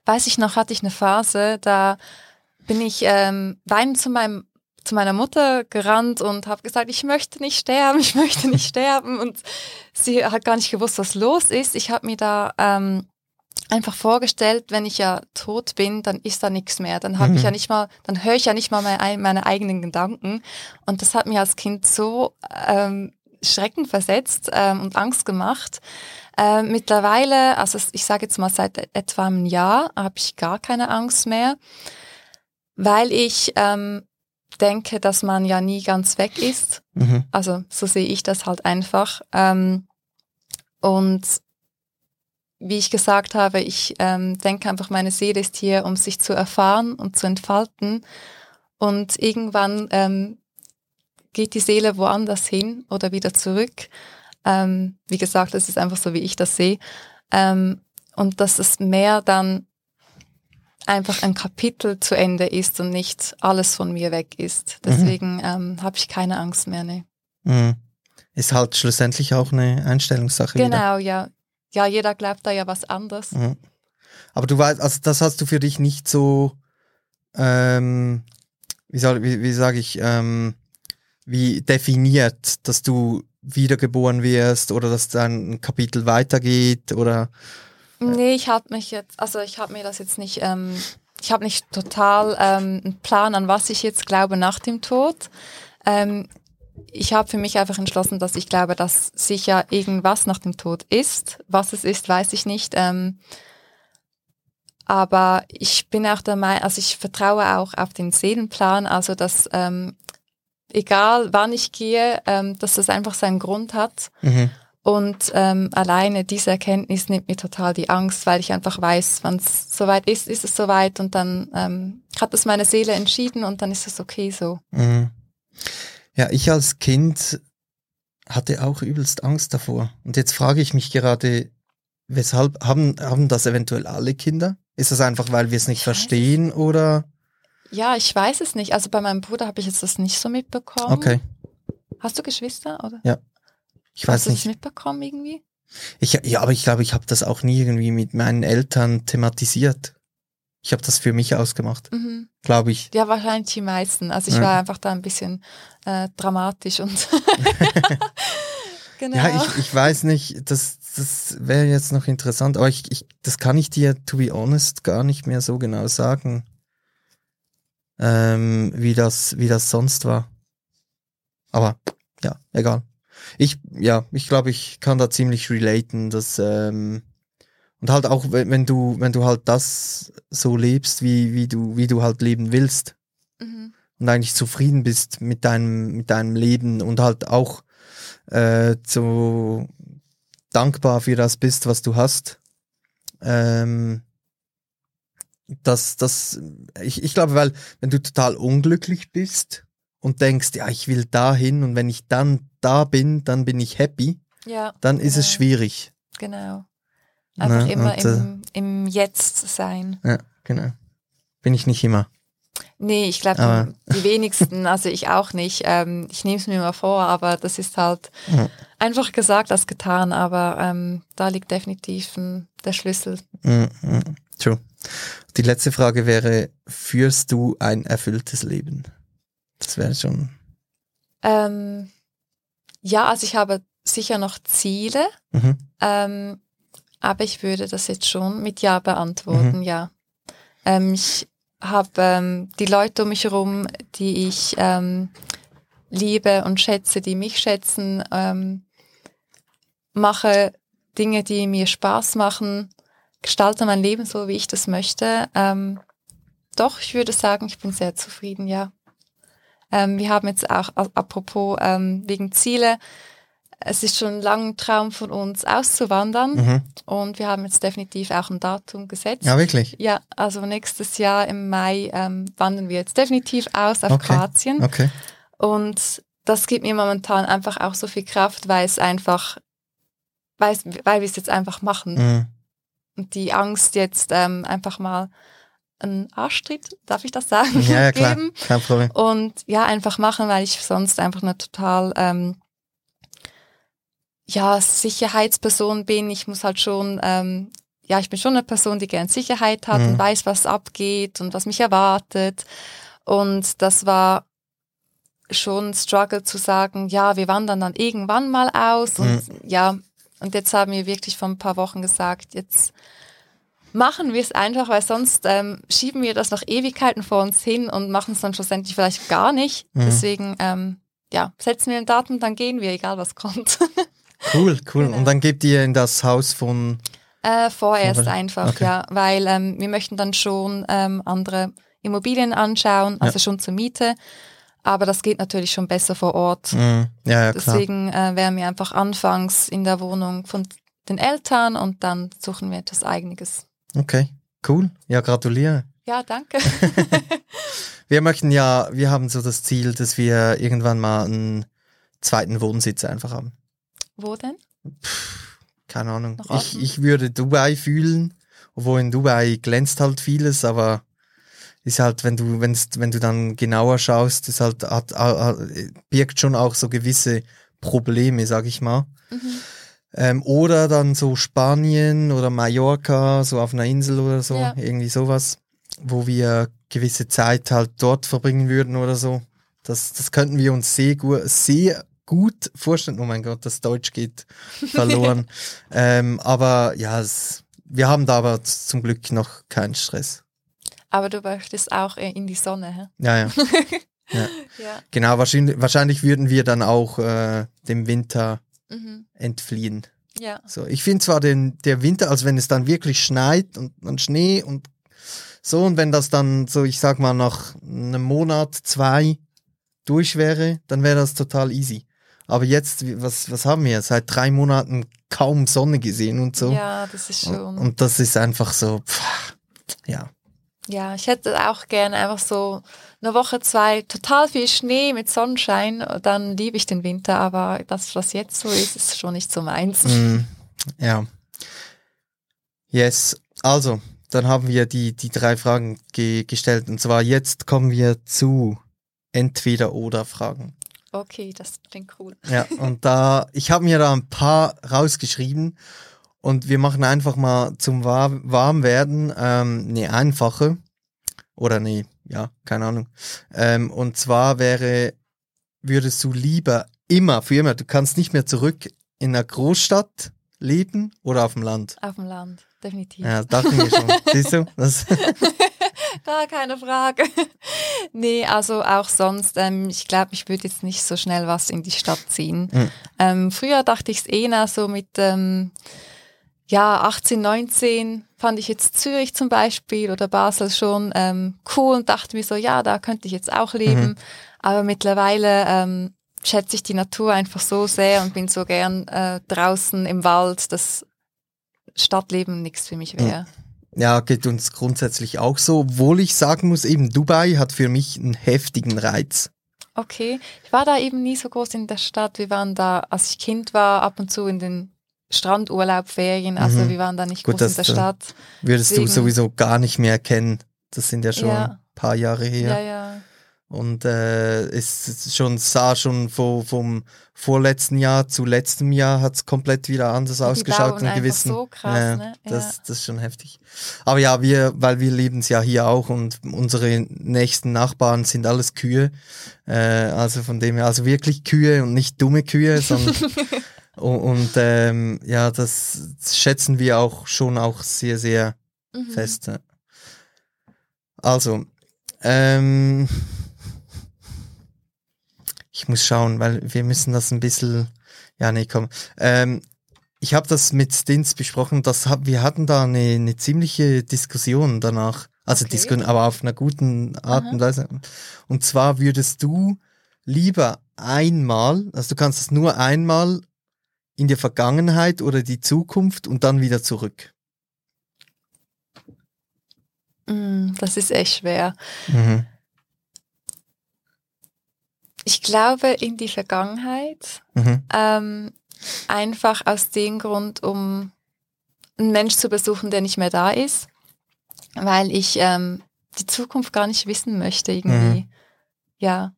weiß ich noch, hatte ich eine Phase, da bin ich ähm, weinend zu meinem zu meiner Mutter gerannt und habe gesagt, ich möchte nicht sterben, ich möchte nicht sterben. Und sie hat gar nicht gewusst, was los ist. Ich habe mir da ähm, einfach vorgestellt, wenn ich ja tot bin, dann ist da nichts mehr. Dann habe mhm. ich ja nicht mal, dann höre ich ja nicht mal meine, meine, eigenen Gedanken. Und das hat mir als Kind so ähm, Schrecken versetzt ähm, und Angst gemacht. Ähm, mittlerweile, also ich sage jetzt mal seit etwa einem Jahr, habe ich gar keine Angst mehr, weil ich ähm, denke, dass man ja nie ganz weg ist. Mhm. Also so sehe ich das halt einfach. Ähm, und wie ich gesagt habe, ich ähm, denke einfach, meine Seele ist hier, um sich zu erfahren und zu entfalten. Und irgendwann ähm, geht die Seele woanders hin oder wieder zurück. Ähm, wie gesagt, das ist einfach so, wie ich das sehe. Ähm, und dass es mehr dann einfach ein Kapitel zu Ende ist und nicht alles von mir weg ist. Mhm. Deswegen mhm. ähm, habe ich keine Angst mehr. Ne. Mhm. Ist halt schlussendlich auch eine Einstellungssache. Genau, wieder. ja. Ja, jeder glaubt da ja was anderes. Mhm. Aber du weißt, also das hast du für dich nicht so, ähm, wie, soll, wie, wie sage ich, ähm, wie definiert, dass du wiedergeboren wirst oder dass dein Kapitel weitergeht oder? Nee, ich habe mich jetzt, also ich habe mir das jetzt nicht, ähm, ich habe nicht total ähm, einen Plan, an was ich jetzt glaube nach dem Tod. Ähm, ich habe für mich einfach entschlossen, dass ich glaube, dass sicher irgendwas nach dem Tod ist. Was es ist, weiß ich nicht. Ähm, Aber ich bin auch der Meinung, also ich vertraue auch auf den Seelenplan, also dass ähm, egal wann ich gehe, ähm, dass das einfach seinen Grund hat. Mhm. Und ähm, alleine diese Erkenntnis nimmt mir total die Angst, weil ich einfach weiß, wann es soweit ist, ist es soweit und dann ähm, hat es meine Seele entschieden und dann ist es okay so. Mhm. Ja, ich als Kind hatte auch übelst Angst davor. Und jetzt frage ich mich gerade, weshalb haben, haben das eventuell alle Kinder? Ist das einfach, weil wir es nicht Ich verstehen oder? Ja, ich weiß es nicht. Also bei meinem Bruder habe ich jetzt das nicht so mitbekommen. Okay, Hast du Geschwister oder? ich weiß Hast du das nicht. mitbekommen irgendwie? Ich, ja, aber ich glaube, ich habe das auch nie irgendwie mit meinen Eltern thematisiert. Ich habe das für mich ausgemacht, Mhm. glaube ich. Ja, wahrscheinlich die meisten. Also ich Ja. war einfach da ein bisschen äh, dramatisch und genau. Ja, ich, ich weiß nicht, das, das wäre jetzt noch interessant, aber ich, ich, das kann ich dir, to be honest, gar nicht mehr so genau sagen, ähm, wie, das, wie das sonst war. Aber ja, egal. Ich, ja, ich glaube, ich kann da ziemlich relaten, dass, ähm, und halt auch, wenn, du, wenn du halt das so lebst, wie, wie du, wie du halt leben willst, Mhm. und eigentlich zufrieden bist mit deinem, mit deinem Leben und halt auch äh, so dankbar für das bist, was du hast. Ähm, das, das, ich, ich glaube, weil wenn du total unglücklich bist und denkst, ja, ich will dahin und wenn ich dann da bin, dann bin ich happy, Ja, dann ist es Genau. schwierig. genau. Einfach Ne, immer und, äh, im, im Jetzt sein. Ja, genau. Bin ich nicht immer. Nee, ich glaube, die, wenigsten, also ich auch nicht. Ähm, ich nehme es mir mal vor, aber das ist halt Ja. einfach gesagt als getan. Aber ähm, da liegt definitiv der Schlüssel. Mm, mm, True. Die letzte Frage wäre, führst du ein erfülltes Leben? Das wäre schon. Ähm, ja, also ich habe sicher noch Ziele, Mhm. ähm, aber ich würde das jetzt schon mit Ja beantworten, ja. Ähm, ich habe ähm, die Leute um mich herum, die ich ähm, liebe und schätze, die mich schätzen, ähm, mache Dinge, die mir Spaß machen, gestalte mein Leben so, wie ich das möchte. Ähm, doch, ich würde sagen, ich bin sehr zufrieden, ja. Ähm, wir haben jetzt auch, apropos ähm, wegen Ziele, es ist schon ein langer Traum von uns auszuwandern Mhm. und wir haben jetzt definitiv auch ein Datum gesetzt. Ja, wirklich? Ja, also nächstes Jahr im Mai ähm, wandern wir jetzt definitiv aus auf Okay. Kroatien. Okay. Und das gibt mir momentan einfach auch so viel Kraft, weil es einfach, weil, es, weil wir es jetzt einfach machen. Mhm. Und die Angst jetzt ähm, einfach mal einen Arschtritt, darf ich das sagen, Ja, ja, klar. geben. Kein Problem. Und ja, einfach machen, weil ich sonst einfach eine total ähm, ja, Sicherheitsperson bin. Ich muss halt schon, ähm, ja, ich bin schon eine Person, die gern Sicherheit hat Mhm. und weiß, was abgeht und was mich erwartet. Und das war schon ein Struggle zu sagen, ja, wir wandern dann irgendwann mal aus und ja, und jetzt haben wir wirklich vor ein paar Wochen gesagt, jetzt machen wir es einfach, weil sonst ähm, schieben wir das noch Ewigkeiten vor uns hin und machen es dann schlussendlich vielleicht gar nicht. Mhm. Deswegen, ähm, ja, setzen wir ein Datum, dann gehen wir, egal was kommt. Cool, cool. Genau. Und dann gebt ihr in das Haus von. äh, vorerst Aber- einfach, okay. ja, weil ähm, wir möchten dann schon ähm, andere Immobilien anschauen, also schon zur Miete. Aber das geht natürlich schon besser vor Ort. Mhm. Ja, ja. Deswegen äh, wären wir einfach anfangs in der Wohnung von den Eltern und dann suchen wir etwas Eigenes. Okay, cool. Ja, gratuliere. Ja, danke. Wir möchten ja, wir haben so das Ziel, dass wir irgendwann mal einen zweiten Wohnsitz einfach haben. Wo denn? Keine Ahnung. Ich, ich würde Dubai fühlen, obwohl in Dubai glänzt halt vieles, aber ist halt, wenn du, wenn's, wenn du dann genauer schaust, ist halt, hat, hat, birgt schon auch so gewisse Probleme, sag ich mal. Mhm. Ähm, oder dann so Spanien oder Mallorca, so auf einer Insel oder so, Ja. irgendwie sowas, wo wir gewisse Zeit halt dort verbringen würden oder so. Das, das könnten wir uns sehr, gu sehr gut vorstellen. Oh mein Gott, das Deutsch geht verloren. ähm, aber ja, es, wir haben da aber zum Glück noch keinen Stress. Aber du möchtest auch in die Sonne, hä? Ja, ja. Ja. Genau, wahrscheinlich, wahrscheinlich würden wir dann auch äh, dem Winter Mhm. entfliehen. Ja. So, ich finde zwar den, der Winter, als wenn es dann wirklich schneit und, und Schnee und So, und wenn das dann so, ich sag mal, nach einem Monat, zwei durch wäre, dann wäre das total easy. Aber jetzt, was, was haben wir? Seit drei Monaten kaum Sonne gesehen und so. Ja, das ist schon. Und, und das ist einfach so, pff, ja. Ja, ich hätte auch gerne einfach so eine Woche, zwei, total viel Schnee mit Sonnenschein. Dann liebe ich den Winter, aber das, was jetzt so ist, ist schon nicht so meins. Mm, ja. Yes. Also, dann haben wir die, die drei Fragen ge gestellt. Und zwar jetzt kommen wir zu Entweder-Oder-Fragen. Okay, das klingt cool. Ja, und da, ich habe mir da ein paar rausgeschrieben und wir machen einfach mal zum War Warmwerden ähm, eine einfache oder nee, ja, keine Ahnung. Ähm, und zwar wäre, würdest du lieber immer, für immer, du kannst nicht mehr zurück in einer Großstadt leben oder auf dem Land? Auf dem Land, definitiv. Ja, dachte mir schon. Siehst du? Das Gar keine Frage. nee, also auch sonst, ähm, ich glaube, ich würde jetzt nicht so schnell was in die Stadt ziehen. Mhm. Ähm, früher dachte ich es eh noch so mit, ähm, ja, 18, 19 fand ich jetzt Zürich zum Beispiel oder Basel schon ähm, cool und dachte mir so, ja, da könnte ich jetzt auch leben. Mhm. Aber mittlerweile ähm, schätze ich die Natur einfach so sehr und bin so gern äh, draußen im Wald, dass Stadtleben nichts für mich wäre. Ja, geht uns grundsätzlich auch so. Obwohl ich sagen muss, eben Dubai hat für mich einen heftigen Reiz. Okay, ich war da eben nie so groß in der Stadt. Wir waren da, als ich Kind war, ab und zu in den Strandurlaub, Ferien. Also mhm. wir waren da nicht Gut, groß in der Stadt. Würdest Deswegen, du sowieso gar nicht mehr kennen. Das sind ja schon ja. ein paar Jahre her. Ja, ja. Und äh, es schon sah schon vom, vom vorletzten Jahr zu letztem Jahr hat es komplett wieder anders die ausgeschaut in gewissen. So krass, äh, ne? ja. das, das ist schon heftig. Aber ja, wir, weil wir leben es ja hier auch und unsere nächsten Nachbarn sind alles Kühe. Äh, also von dem her, also wirklich Kühe und nicht dumme Kühe, sondern und, ähm, ja, das schätzen wir auch schon auch sehr, sehr mhm. fest. Also, ähm, ich muss schauen, weil wir müssen das ein bisschen. Ja, nee, komm. Ähm, ich habe das mit Stints besprochen. Das hab, wir hatten da eine, eine ziemliche Diskussion danach. Also okay. Diskussion, aber auf einer guten Art Aha. und Weise. Und zwar würdest du lieber einmal, also du kannst es nur einmal in die Vergangenheit oder die Zukunft und dann wieder zurück. Mm, das ist echt schwer. Mhm. Ich glaube in die Vergangenheit. Mhm. Ähm, einfach aus dem Grund, um einen Mensch zu besuchen, der nicht mehr da ist. Weil ich ähm, die Zukunft gar nicht wissen möchte irgendwie. Mhm. Ja.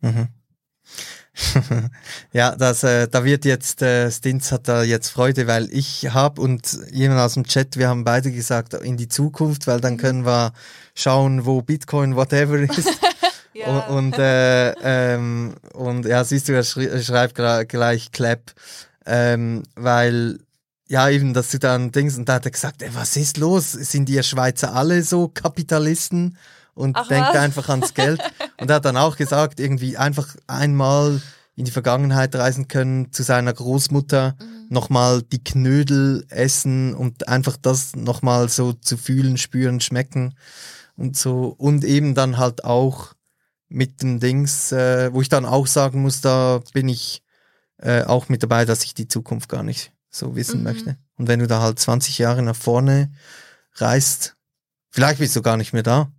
Mhm. ja, das, äh, da wird jetzt, äh, Stinz hat da jetzt Freude, weil ich habe und jemand aus dem Chat, wir haben beide gesagt, in die Zukunft, weil dann mhm. können wir schauen, wo Bitcoin whatever ist. Ja. Und, und, äh, ähm, und ja, siehst du, er, schreibt gleich Clap, ähm, weil ja, eben, dass du dann denkst, und da hat er gesagt, ey, was ist los? Sind die Schweizer alle so Kapitalisten? Und Ach, denkt was? einfach ans Geld. und er hat dann auch gesagt, irgendwie einfach einmal in die Vergangenheit reisen können, zu seiner Großmutter, mhm. nochmal die Knödel essen und einfach das nochmal so zu fühlen, spüren, schmecken und so. Und eben dann halt auch mit dem Dings, äh, wo ich dann auch sagen muss, da bin ich äh, auch mit dabei, dass ich die Zukunft gar nicht so wissen mhm. möchte. Und wenn du da halt 20 Jahre nach vorne reist, vielleicht bist du gar nicht mehr da.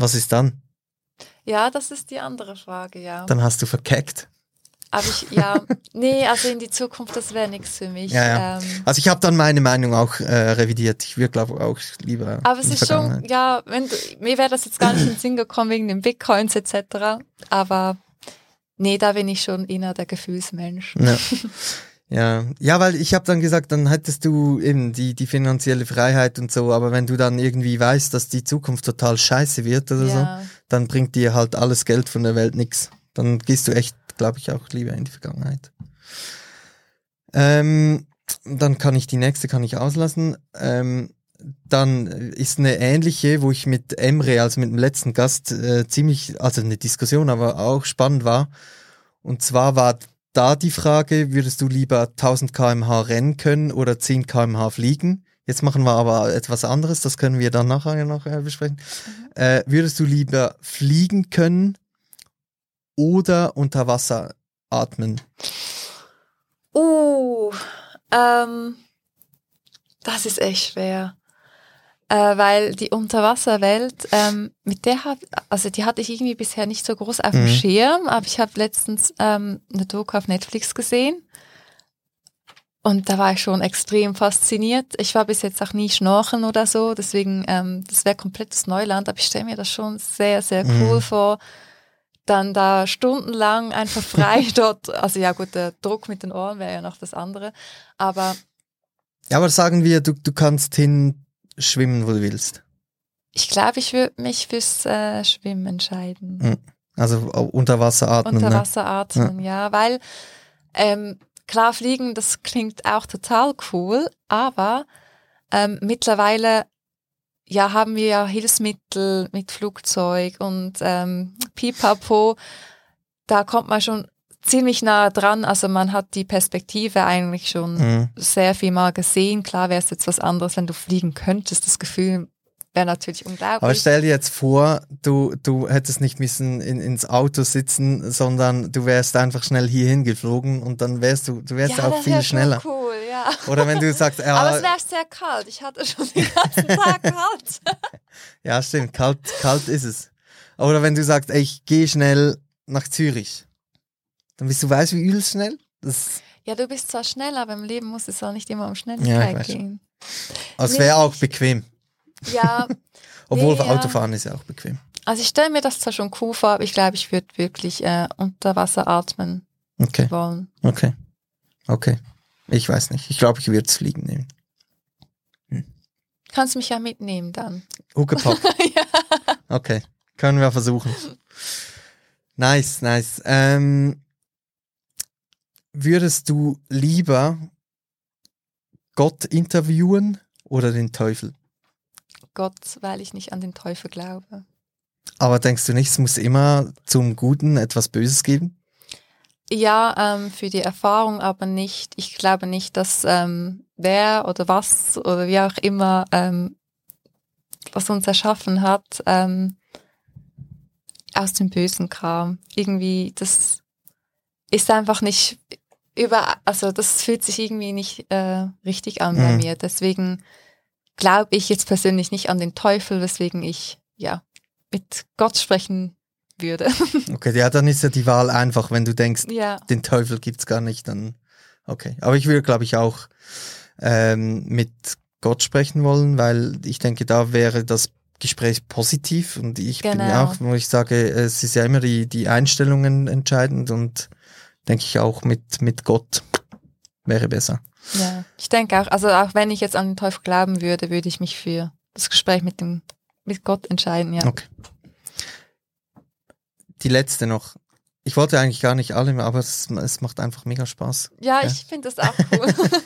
Was ist dann? Ja, das ist die andere Frage, ja. Dann hast du verkackt. Aber ich, ja, nee, also in die Zukunft, das wäre nichts für mich. Ja, ja. Ähm, also ich habe dann meine Meinung auch äh, revidiert. Ich würde glaube auch lieber. Aber es ist schon, ja, wenn du, mir wäre das jetzt gar nicht in den Sinn gekommen wegen den Bitcoins etc. Aber nee, da bin ich schon eher der Gefühlsmensch. Ja. Ja, ja, weil ich habe dann gesagt, dann hättest du eben die, die finanzielle Freiheit und so, aber wenn du dann irgendwie weißt, dass die Zukunft total scheiße wird oder ja. so, dann bringt dir halt alles Geld von der Welt nix. Dann gehst du echt glaube ich, auch lieber in die Vergangenheit. Ähm, dann kann ich die nächste kann ich auslassen. Ähm, dann ist eine ähnliche, wo ich mit Emre, also mit dem letzten Gast, äh, ziemlich, also eine Diskussion, aber auch spannend war. Und zwar war da die Frage, würdest du lieber 1000 kmh rennen können oder 10 kmh fliegen? Jetzt machen wir aber etwas anderes, das können wir dann nachher noch äh, besprechen. Mhm. Äh, würdest du lieber fliegen können oder unter Wasser atmen? Uh, ähm, das ist echt schwer. Äh, weil die Unterwasserwelt, ähm, mit der hat, also die hatte ich irgendwie bisher nicht so groß auf dem mhm. Schirm, aber ich habe letztens ähm, eine Doku auf Netflix gesehen und da war ich schon extrem fasziniert. Ich war bis jetzt auch nie schnorcheln oder so, deswegen, ähm, das wäre komplettes Neuland, aber ich stelle mir das schon sehr, sehr cool mhm. vor. Dann da stundenlang einfach frei dort, also ja gut, der Druck mit den Ohren wäre ja noch das andere, aber... Ja, aber sagen wir, du, du kannst hin schwimmen, wo du willst. Ich glaube, ich würde mich fürs äh, Schwimmen entscheiden. Mhm. Also unter Wasser atmen. Unter ne? Wasser atmen, ja, ja weil ähm, Klar, Fliegen, das klingt auch total cool, aber ähm, mittlerweile ja, haben wir ja Hilfsmittel mit Flugzeug und ähm, Pipapo. Da kommt man schon ziemlich nah dran. Also man hat die Perspektive eigentlich schon mhm. sehr viel mal gesehen. Klar wäre es jetzt was anderes, wenn du fliegen könntest. Das Gefühl wäre natürlich unglaublich. Aber stell dir jetzt vor, du, du hättest nicht müssen in, ins Auto sitzen, sondern du wärst einfach schnell hierhin geflogen und dann wärst du, du wärst ja, auch viel schneller. Cool, ja. Oder wenn du sagst, ja, aber es wäre sehr kalt. Ich hatte schon den ganzen Tag kalt. ja, stimmt. Kalt, kalt ist es. Oder wenn du sagst, ey, ich gehe schnell nach Zürich, dann bist du weißt, wie übelst schnell. Das ja, du bist zwar schnell, aber im Leben muss es auch nicht immer um Schnelligkeit ja, gehen. Also es wäre auch bequem. Ja. Obwohl nee, Autofahren ist ja auch bequem. Also ich stelle mir das zwar schon cool vor, aber ich glaube, ich würde wirklich äh, unter Wasser atmen okay. wollen. Okay. Okay. Ich weiß nicht. Ich glaube, ich würde es fliegen nehmen. Hm. Kannst mich ja mitnehmen dann. Huckepack. ja. Okay. Können wir versuchen. Nice, nice. Ähm, würdest du lieber Gott interviewen oder den Teufel? Gott, weil ich nicht an den Teufel glaube. Aber denkst du nicht, es muss immer zum Guten etwas Böses geben? Ja, ähm, für die Erfahrung aber nicht. Ich glaube nicht, dass ähm, wer oder was oder wie auch immer, ähm, was uns erschaffen hat, ähm, aus dem Bösen kam. Irgendwie, das ist einfach nicht über, also das fühlt sich irgendwie nicht äh, richtig an mhm. bei mir. Deswegen glaube ich jetzt persönlich nicht an den Teufel, weswegen ich ja mit Gott sprechen würde. Okay, ja, dann ist ja die Wahl einfach, wenn du denkst, ja. den Teufel gibt's gar nicht, dann okay. Aber ich würde, glaube ich, auch ähm, mit Gott sprechen wollen, weil ich denke, da wäre das Gespräch positiv und ich genau. bin ja auch, wo ich sage, es ist ja immer die, die Einstellungen entscheidend und denke ich auch mit, mit Gott wäre besser. Ja, ich denke auch, also auch wenn ich jetzt an den Teufel glauben würde, würde ich mich für das Gespräch mit dem mit Gott entscheiden, ja. Okay. Die letzte noch. Ich wollte eigentlich gar nicht alle aber es, es macht einfach mega Spaß. Ja, ja. ich finde das auch cool.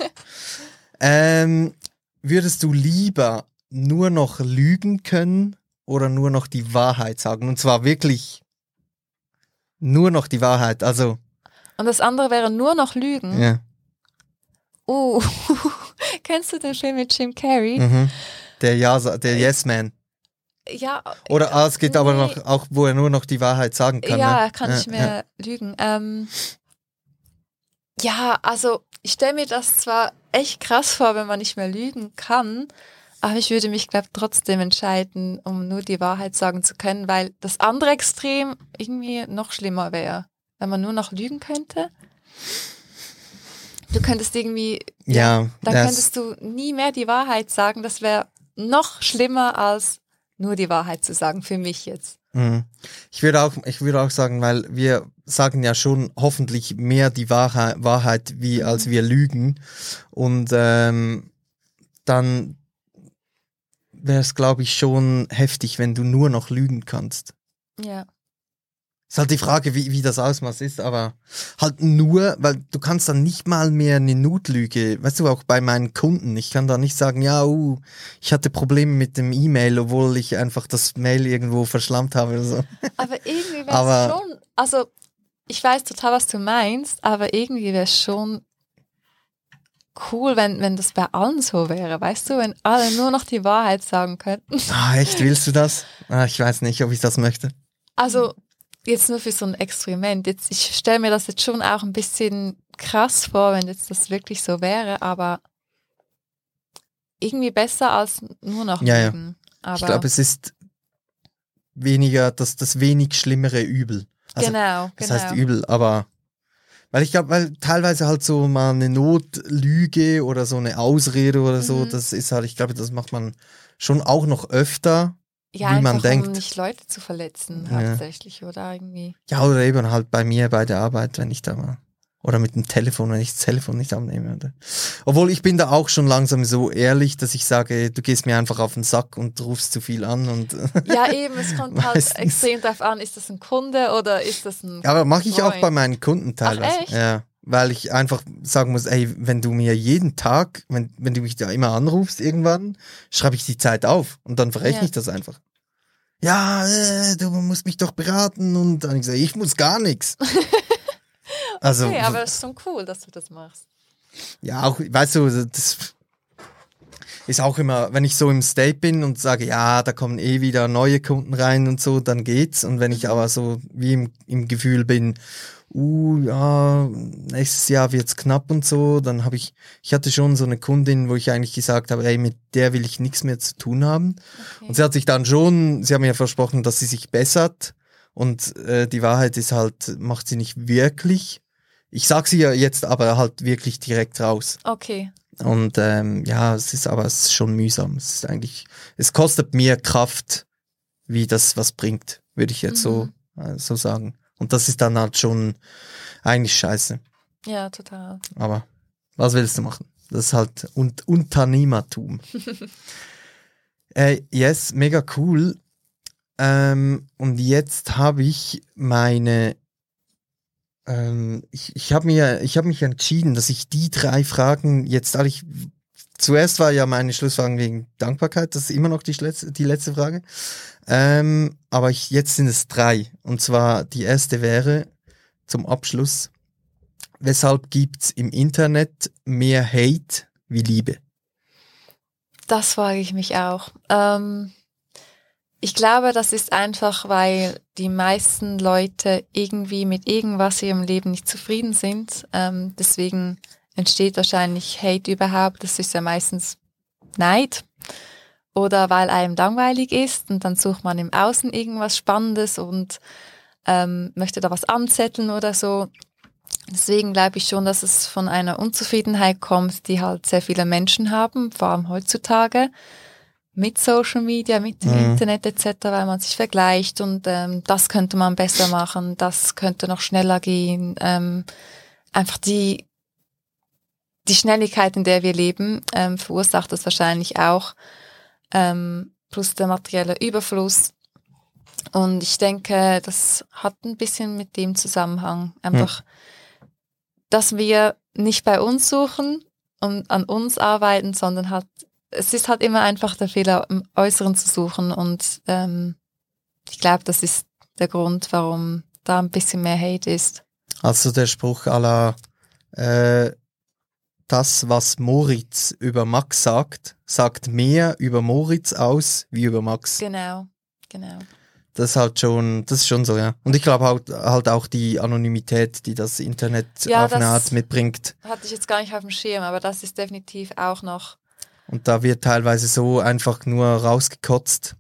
ähm, würdest du lieber nur noch lügen können oder nur noch die Wahrheit sagen? Und zwar wirklich nur noch die Wahrheit. Also. Und das andere wäre nur noch lügen. Ja. Oh, kennst du den Film mit Jim Carrey? Mhm. Der ja, der Yes Man. Ja. Oder ah, es geht nee. aber noch, auch wo er nur noch die Wahrheit sagen kann. Ja, ne? kann ja, nicht mehr ja. lügen. Ähm, ja, also ich stelle mir das zwar echt krass vor, wenn man nicht mehr lügen kann, aber ich würde mich, glaube trotzdem entscheiden, um nur die Wahrheit sagen zu können, weil das andere Extrem irgendwie noch schlimmer wäre, wenn man nur noch lügen könnte. Du könntest irgendwie, ja, dann könntest du nie mehr die Wahrheit sagen. Das wäre noch schlimmer als nur die Wahrheit zu sagen, für mich jetzt. Mhm. Ich würde auch, ich würde auch sagen, weil wir sagen ja schon hoffentlich mehr die Wahrheit, Wahrheit wie mhm. als wir lügen. Und ähm, dann wäre es, glaube ich, schon heftig, wenn du nur noch lügen kannst. Ja. Ist halt die Frage, wie, wie das Ausmaß ist, aber halt nur, weil du kannst dann nicht mal mehr eine Notlüge, weißt du, auch bei meinen Kunden, ich kann da nicht sagen, ja, uh, ich hatte Probleme mit dem E-Mail, obwohl ich einfach das Mail irgendwo verschlammt habe oder so. Aber irgendwie wäre es schon, also ich weiß total, was du meinst, aber irgendwie wäre es schon cool, wenn, wenn das bei allen so wäre, weißt du, wenn alle nur noch die Wahrheit sagen könnten. Ah, echt, willst du das? Ah, ich weiß nicht, ob ich das möchte. Also jetzt nur für so ein Experiment. Jetzt, ich stelle mir das jetzt schon auch ein bisschen krass vor, wenn jetzt das wirklich so wäre, aber irgendwie besser als nur noch Ja, ja. lügen. Aber ich glaube, es ist weniger, das, das wenig schlimmere Übel. Also, genau, das genau. heißt übel, aber weil ich glaube, weil teilweise halt so mal eine Notlüge oder so eine Ausrede oder so, Mhm. das ist halt, ich glaube, das macht man schon auch noch öfter. Ja, wie man denkt. um nicht Leute zu verletzen, Ja. hauptsächlich, oder irgendwie. Ja, oder eben halt bei mir bei der Arbeit, wenn ich da mal. Oder mit dem Telefon, wenn ich das Telefon nicht abnehme. Oder? Obwohl ich bin da auch schon langsam so ehrlich, dass ich sage, du gehst mir einfach auf den Sack und rufst zu viel an und Ja, eben, es kommt halt extrem darauf an, ist das ein Kunde oder ist das ein Ja, aber mache ich auch bei meinen Kunden teilweise. echt? Ja, weil ich einfach sagen muss, ey, wenn du mir jeden Tag, wenn, wenn du mich da immer anrufst irgendwann, schreibe ich die Zeit auf und dann verrechne Ja. ich das einfach. Ja, äh, du musst mich doch beraten und dann ich gesagt, ich muss gar nichts. Also, Okay, aber es ist schon cool, dass du das machst. ja, auch, weißt du, das ist auch immer, wenn ich so im State bin und sage, ja, da kommen eh wieder neue Kunden rein und so, dann geht's. Und wenn ich aber so wie im, im Gefühl bin, uh, ja, nächstes Jahr wird's knapp und so, dann habe ich, ich hatte schon so eine Kundin, wo ich eigentlich gesagt habe, ey, mit der will ich nichts mehr zu tun haben. Okay. Und sie hat sich dann schon, sie haben mir versprochen, dass sie sich bessert. Und äh, die Wahrheit ist halt, macht sie nicht wirklich. Ich sag sie ja jetzt aber halt wirklich direkt raus. Okay. Und ähm, ja, es ist aber es ist schon mühsam. Es ist eigentlich, es kostet mehr Kraft, wie das was bringt, würde ich jetzt so, äh, so sagen. Und das ist dann halt schon eigentlich scheiße. Ja, total. Aber was willst du machen? Das ist halt Un Unternehmertum. äh, yes, mega cool. Ähm, und jetzt habe ich meine, ähm, ich, ich habe mir, ich habe mich entschieden, dass ich die drei Fragen jetzt, alle ich, zuerst war ja meine Schlussfragen wegen Dankbarkeit, das ist immer noch die, letzte- die letzte Frage. Ähm, aber ich, jetzt sind es drei. Und zwar die erste wäre zum Abschluss, weshalb gibt's im Internet mehr Hate wie Liebe? Das frage ich mich auch. Ähm, ich glaube, das ist einfach, weil die meisten Leute irgendwie mit irgendwas in ihrem Leben nicht zufrieden sind. Ähm, deswegen entsteht wahrscheinlich Hate überhaupt. Das ist ja meistens Neid. Oder weil einem langweilig ist und dann sucht man im Außen irgendwas Spannendes und ähm, möchte da was anzetteln oder so. Deswegen glaube ich schon, dass es von einer Unzufriedenheit kommt, die halt sehr viele Menschen haben, vor allem heutzutage mit Social Media, mit dem Mhm. Internet etc., weil man sich vergleicht und ähm, das könnte man besser machen, das könnte noch schneller gehen. Ähm, einfach die die Schnelligkeit, in der wir leben, ähm, verursacht das wahrscheinlich auch, ähm, plus der materielle Überfluss. Und ich denke, das hat ein bisschen mit dem Zusammenhang. Einfach, dass wir nicht bei uns suchen und an uns arbeiten, sondern halt, es ist halt immer einfach der Fehler im Äußeren zu suchen. Und ähm, ich glaube, das ist der Grund, warum da ein bisschen mehr Hate ist. Also der Spruch la, äh, das, was Moritz über Max sagt, sagt mehr über Moritz aus wie über Max. Genau, genau. Das ist halt schon, das ist schon so, ja. Und ich glaube halt, halt auch die Anonymität, die das Internet Ja, auf eine Art mitbringt. Hatte ich jetzt gar nicht auf dem Schirm, aber das ist definitiv auch noch. Und da wird teilweise so einfach nur rausgekotzt.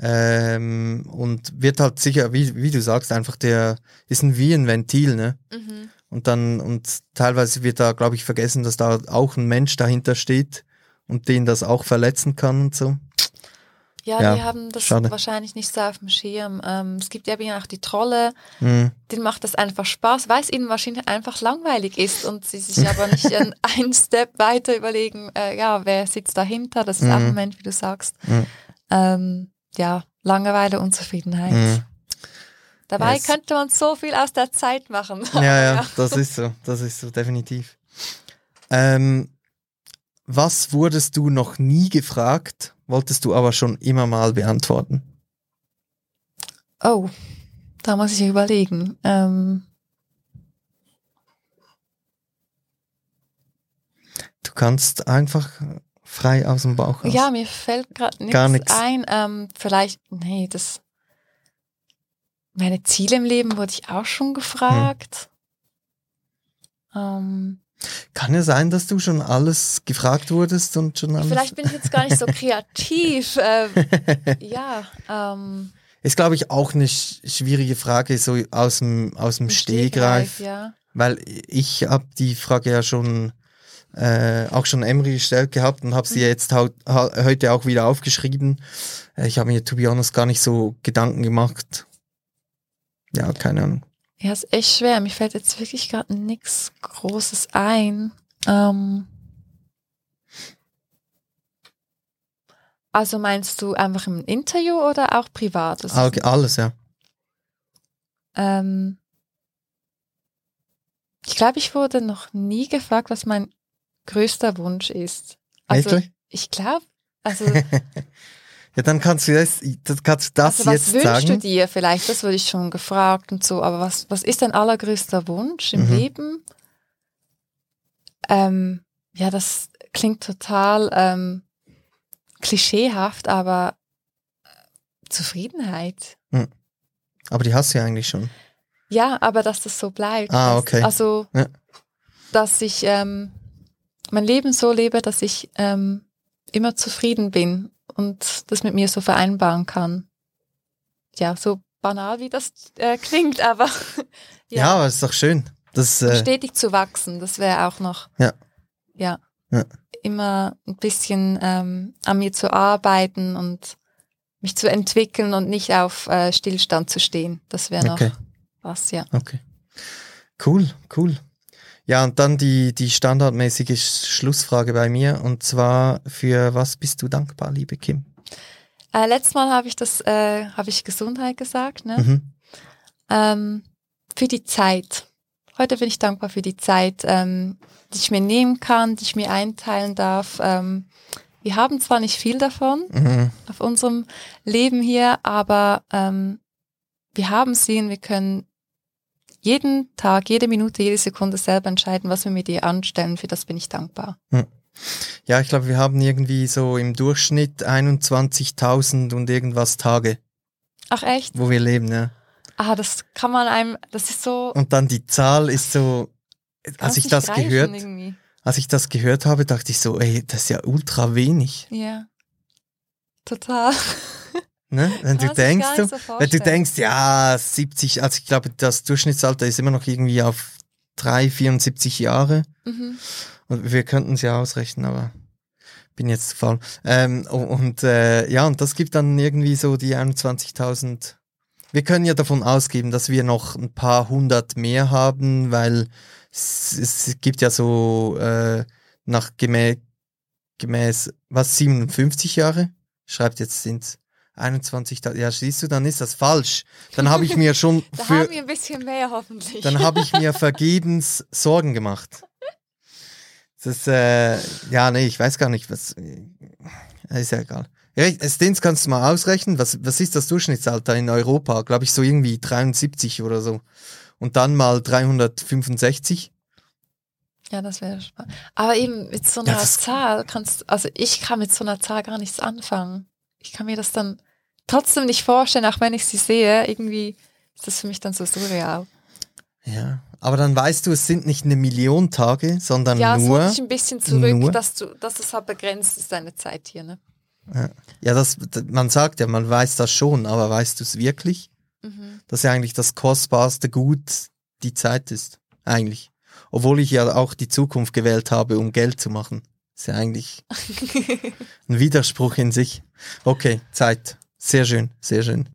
Ähm, und wird halt sicher, wie, wie du sagst, einfach der, ist ein wie ein Ventil, ne? Mhm. Und dann, und teilweise wird da, glaube ich, vergessen, dass da auch ein Mensch dahinter steht und den das auch verletzen kann und so. Ja, Ja, die haben das schade. wahrscheinlich nicht so auf dem Schirm. Ähm, es gibt ja eben auch die Trolle, Hm. denen macht das einfach Spaß, weil es ihnen wahrscheinlich einfach langweilig ist und sie sich aber nicht einen, einen Step weiter überlegen, äh, ja, wer sitzt dahinter, das ist auch Mhm. ein Moment, wie du sagst. Mhm. Ähm, ja, Langeweile, Unzufriedenheit. Hm. Dabei Yes. könnte man so viel aus der Zeit machen. Ja, ja, das ist so, das ist so, definitiv. Ähm, was wurdest du noch nie gefragt, wolltest du aber schon immer mal beantworten? Oh, da muss ich überlegen. Ähm, Du kannst einfach frei aus dem Bauch raus. Ja, mir fällt gerade nichts ein. Ähm, vielleicht, nee, das. Meine Ziele im Leben wurde ich auch schon gefragt. Ähm, Kann ja sein, dass du schon alles gefragt wurdest und schon alles. vielleicht bin ich jetzt gar nicht so kreativ. ähm, ja, ähm, Ist, glaube ich, auch eine sch schwierige Frage, so aus dem, aus dem Stegreif. ja. Weil ich habe die Frage ja schon äh, auch schon Emry gestellt gehabt und habe sie Mhm. jetzt haut, ha, heute auch wieder aufgeschrieben. Äh, Ich habe mir, to be honest, gar nicht so Gedanken gemacht. Ja, keine Ahnung. Ja, ist echt schwer. Mir fällt jetzt wirklich gerade nichts Großes ein. Ähm, also meinst du einfach im Interview oder auch privat? Das Ah, okay, alles, ja. Ähm, ich glaube, ich wurde noch nie gefragt, was mein größter Wunsch ist. Also ich glaube, also, Ja, dann kannst du das, das, kannst du das also was jetzt wünschst sagen. du dir vielleicht? Das wurde ich schon gefragt und so. Aber was, was ist dein allergrößter Wunsch im Mhm. Leben? Ähm, ja, das klingt total ähm, klischeehaft, aber Zufriedenheit. Aber die hast du ja eigentlich schon. Ja, aber dass das so bleibt. Ah, okay. Also, Ja. dass ich ähm, mein Leben so lebe, dass ich ähm, immer zufrieden bin und das mit mir so vereinbaren kann. Ja, so banal wie das äh, klingt, aber Ja, aber ist doch schön. Das, äh, stetig zu wachsen, das wäre auch noch. Ja. Ja. Ja. Immer ein bisschen ähm, an mir zu arbeiten und mich zu entwickeln und nicht auf äh, Stillstand zu stehen. Das wäre noch okay, was, ja. okay. Cool, cool. Ja, und dann die, die standardmäßige Sch- Schlussfrage bei mir. Und zwar, für was bist du dankbar, liebe Kim? Äh, letztes Mal habe ich das, äh, habe ich Gesundheit gesagt, ne? Mhm. Ähm, für die Zeit. Heute bin ich dankbar für die Zeit, ähm, die ich mir nehmen kann, die ich mir einteilen darf. Ähm, wir haben zwar nicht viel davon Mhm. auf unserem Leben hier, aber ähm, wir haben sie und wir können jeden Tag, jede Minute, jede Sekunde selber entscheiden, was wir mit ihr anstellen. Für das bin ich dankbar. Ja, ich glaube, wir haben irgendwie so im Durchschnitt 21.000 und irgendwas Tage, Ach echt? wo wir leben, ja. Ah, das kann man einem, das ist so. Und dann die Zahl ist so, als ich das gehört, irgendwie. als ich das gehört habe, dachte ich so, ey, das ist ja ultra wenig, Ja. Total. Ne? Wenn du denkst, so wenn du denkst, ja, 70, also ich glaube, das Durchschnittsalter ist immer noch irgendwie auf 3, 74 Jahre. Mhm. Und wir könnten es ja ausrechnen, aber bin jetzt zu faul. Ähm, und äh, ja, und das gibt dann irgendwie so die 21.000. Wir können ja davon ausgehen, dass wir noch ein paar hundert mehr haben, weil es, es gibt ja so äh, nach gemä gemäß, was, 57 Jahre? Schreibt jetzt sind 21.000. Ja, siehst du, dann ist das falsch. Dann habe ich mir schon Da für, haben wir ein bisschen mehr hoffentlich. dann habe ich mir vergebens Sorgen gemacht. Das, äh, ja, nee, ich weiß gar nicht, was, äh, ist ja egal. Ja, Stins kannst du mal ausrechnen, was, was ist das Durchschnittsalter in Europa? Glaube ich so irgendwie 73 oder so. Und dann mal 365. ja, das wäre spannend. Aber eben mit so Ja, einer das- Zahl kannst, also ich kann mit so einer Zahl gar nichts anfangen. Ich kann mir das dann trotzdem nicht vorstellen, auch wenn ich sie sehe. Irgendwie ist das für mich dann so surreal. Ja. Aber dann weißt du, es sind nicht eine Million Tage, sondern ja, nur. ich ein bisschen zurück, nur- dass du, dass es halt begrenzt ist, deine Zeit hier, ne? Ja, das, man sagt ja, man weiß das schon, aber weißt du es wirklich? Mhm. dass ja eigentlich das kostbarste Gut die Zeit ist. Eigentlich. Obwohl ich ja auch die Zukunft gewählt habe, um Geld zu machen. Ist ja eigentlich ein Widerspruch in sich. Okay, Zeit. Sehr schön, sehr schön.